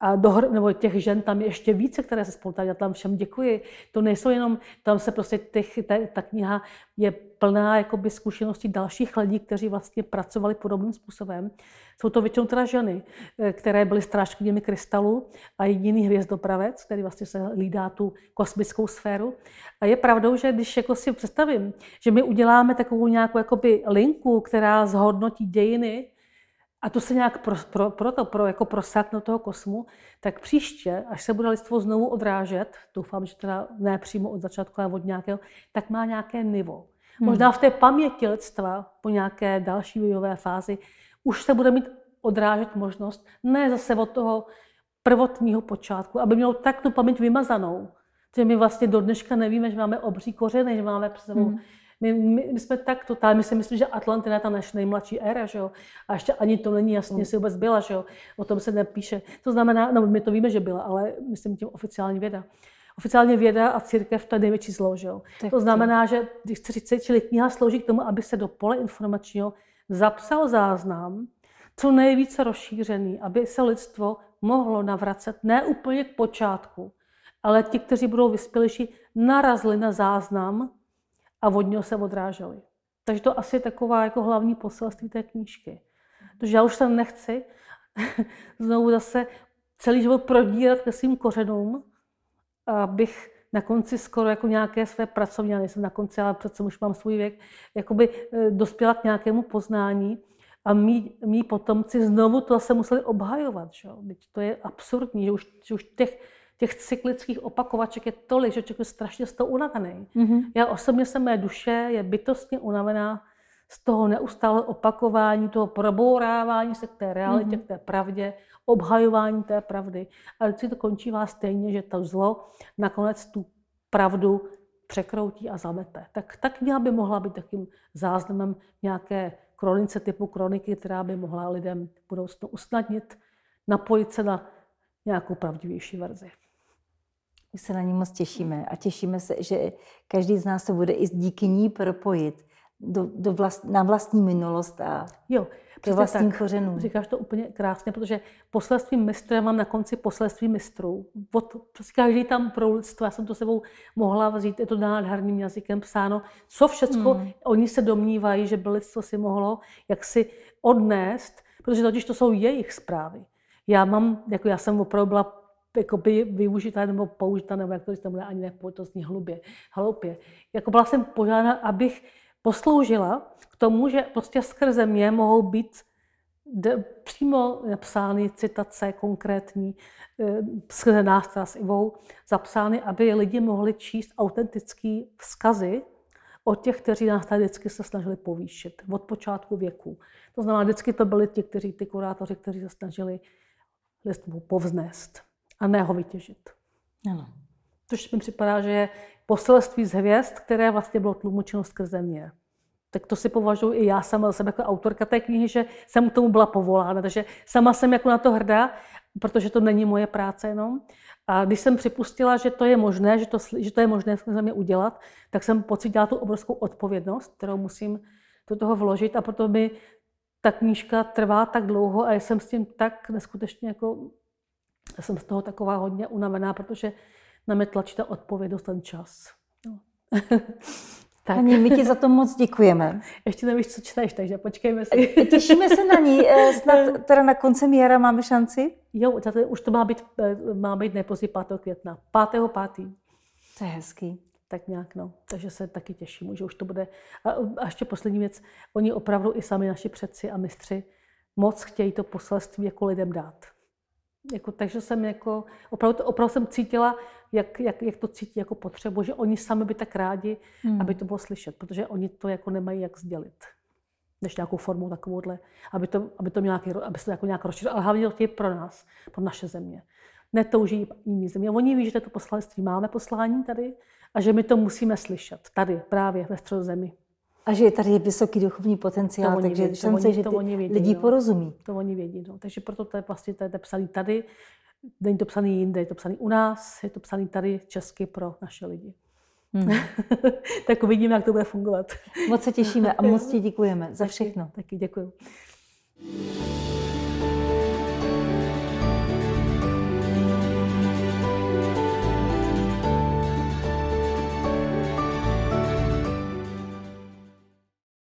a dohr, nebo těch žen tam je ještě více, které se spolu tady, já tam všem děkuji. To nejsou jenom, tam se prostě těch, ta, ta kniha je plná jakoby zkušeností dalších lidí, kteří vlastně pracovali podobným způsobem. Jsou to většinou teda ženy, eh, které byly strážkyněmi krystalu a jediný hvězdopravec, který vlastně se hlídá tu kosmickou sféru. A je pravdou, že když jako si představím, že my uděláme takovou nějakou jakoby linku, která zhodnotí dějiny, a to se nějak pro, pro, pro, to, pro jako prosákne do toho kosmu, tak příště, až se bude lidstvo znovu odrážet, doufám, že teda ne přímo od začátku, ale od nějakého, tak má nějaké nivo. Hmm. Možná v té paměti lidstva po nějaké další vývojové fázi už se bude mít odrážet možnost, ne zase od toho prvotního počátku, aby mělo tak tu paměť vymazanou, že my vlastně do dneška nevíme, že máme obří kořeny, že máme před sebou hmm. My, my, my jsme tak totálně, my si myslím, že Atlantina je ta naše nejmladší éra, že jo? A ještě ani to není jasně, jestli vůbec byla, že jo? O tom se nepíše. To znamená, no my to víme, že byla, ale myslím tím oficiální věda. Oficiálně věda a církev to je největší zlo, že jo? Tak to znamená, že když 30, čili kniha slouží k tomu, aby se do pole informačního zapsal záznam, co nejvíce rozšířený, aby se lidstvo mohlo navracet ne úplně k počátku, ale ti, kteří budou vyspělejší, narazili na záznam a od něho se odráželi. Takže to asi je taková jako hlavní poselství té knížky. Protože já už se nechci znovu zase celý život prodírat ke svým kořenům, abych na konci skoro jako nějaké své pracovní, já nejsem na konci, ale přece už mám svůj věk, jakoby eh, dospěla k nějakému poznání a mý, mý potomci znovu to zase museli obhajovat. Že? to je absurdní, že už, že už těch těch cyklických opakovaček je tolik, že člověk je strašně z toho unavený. Mm-hmm. Já osobně jsem mé duše je bytostně unavená z toho neustále opakování, toho probourávání se k té realitě, mm-hmm. k té pravdě, obhajování té pravdy. A vždycky to končí vás stejně, že to zlo nakonec tu pravdu překroutí a zamete. Tak ta kniha by mohla být takým záznamem nějaké kronice typu kroniky, která by mohla lidem v budoucnu usnadnit, napojit se na nějakou pravdivější verzi. My se na ní moc těšíme a těšíme se, že každý z nás se bude i díky ní propojit do, do vlast, na vlastní minulost a jo, do vlastním kořenů. Říkáš to úplně krásně, protože poselství mistra mám na konci poselství mistrů. Od, prostě každý tam pro lidstvo, já jsem to sebou mohla vzít, je to nádherným jazykem psáno, co všechno hmm. oni se domnívají, že by lidstvo si mohlo jak si odnést, protože totiž to jsou jejich zprávy. Já mám, jako já jsem opravdu byla jako by využita nebo použita, nebo jak to říct, ani ne, to zní hlubě, hloupě. Jako byla jsem požádána, abych posloužila k tomu, že prostě skrze mě mohou být přímo napsány citace konkrétní, eh, skrze nás s Ivou, zapsány, aby lidi mohli číst autentické vzkazy o těch, kteří nás tady vždycky se snažili povýšit od počátku věku. To znamená, vždycky to byli ti, kteří, ty kurátoři, kteří se snažili listu povznést a ne ho vytěžit. Ano. Což mi připadá, že je poselství z hvězd, které vlastně bylo tlumočeno skrze mě. Tak to si považuji i já sama za sebe jako autorka té knihy, že jsem k tomu byla povolána. Takže sama jsem jako na to hrdá, protože to není moje práce jenom. A když jsem připustila, že to je možné, že to, že to je možné skrze mě udělat, tak jsem pocítila tu obrovskou odpovědnost, kterou musím do toho vložit a proto mi ta knížka trvá tak dlouho a jsem s tím tak neskutečně jako já jsem z toho taková hodně unavená, protože na mě tlačí ta odpovědnost ten čas. No. tak. Ani my ti za to moc děkujeme. Ještě nevíš, co čteš, takže počkejme si. Těšíme se na ní. Eh, snad teda na konci jara máme šanci? Jo, už to má být, eh, má být nejpozději 5. května. 5. 5. To je hezký. Tak nějak, no. Takže se taky těším, že už to bude. A, a ještě poslední věc. Oni opravdu i sami naši předci a mistři moc chtějí to poselství jako lidem dát. Jako, takže jsem jako, opravdu, opravdu jsem cítila, jak, jak, jak to cítí jako potřebu, že oni sami by tak rádi, hmm. aby to bylo slyšet, protože oni to jako nemají jak sdělit. Než nějakou formou takovouhle, aby to, aby to, nějaký, aby se to jako nějak rozšířilo, ale hlavně to chtějí pro nás, pro naše země. Netouží jiný země. Oni ví, že to poselství máme poslání tady a že my to musíme slyšet tady, právě ve středozemi. A že je tady vysoký duchovní potenciál, takže vědí, šance, že ty vědí, lidi no. porozumí. To oni vědí. No. Takže proto to je vlastně to je psaný tady, není to psaný jinde, je to psaný u nás, je to psaný tady česky pro naše lidi. Hmm. tak uvidíme, jak to bude fungovat. Moc se těšíme a moc ti děkujeme za všechno. Taky, taky děkuji.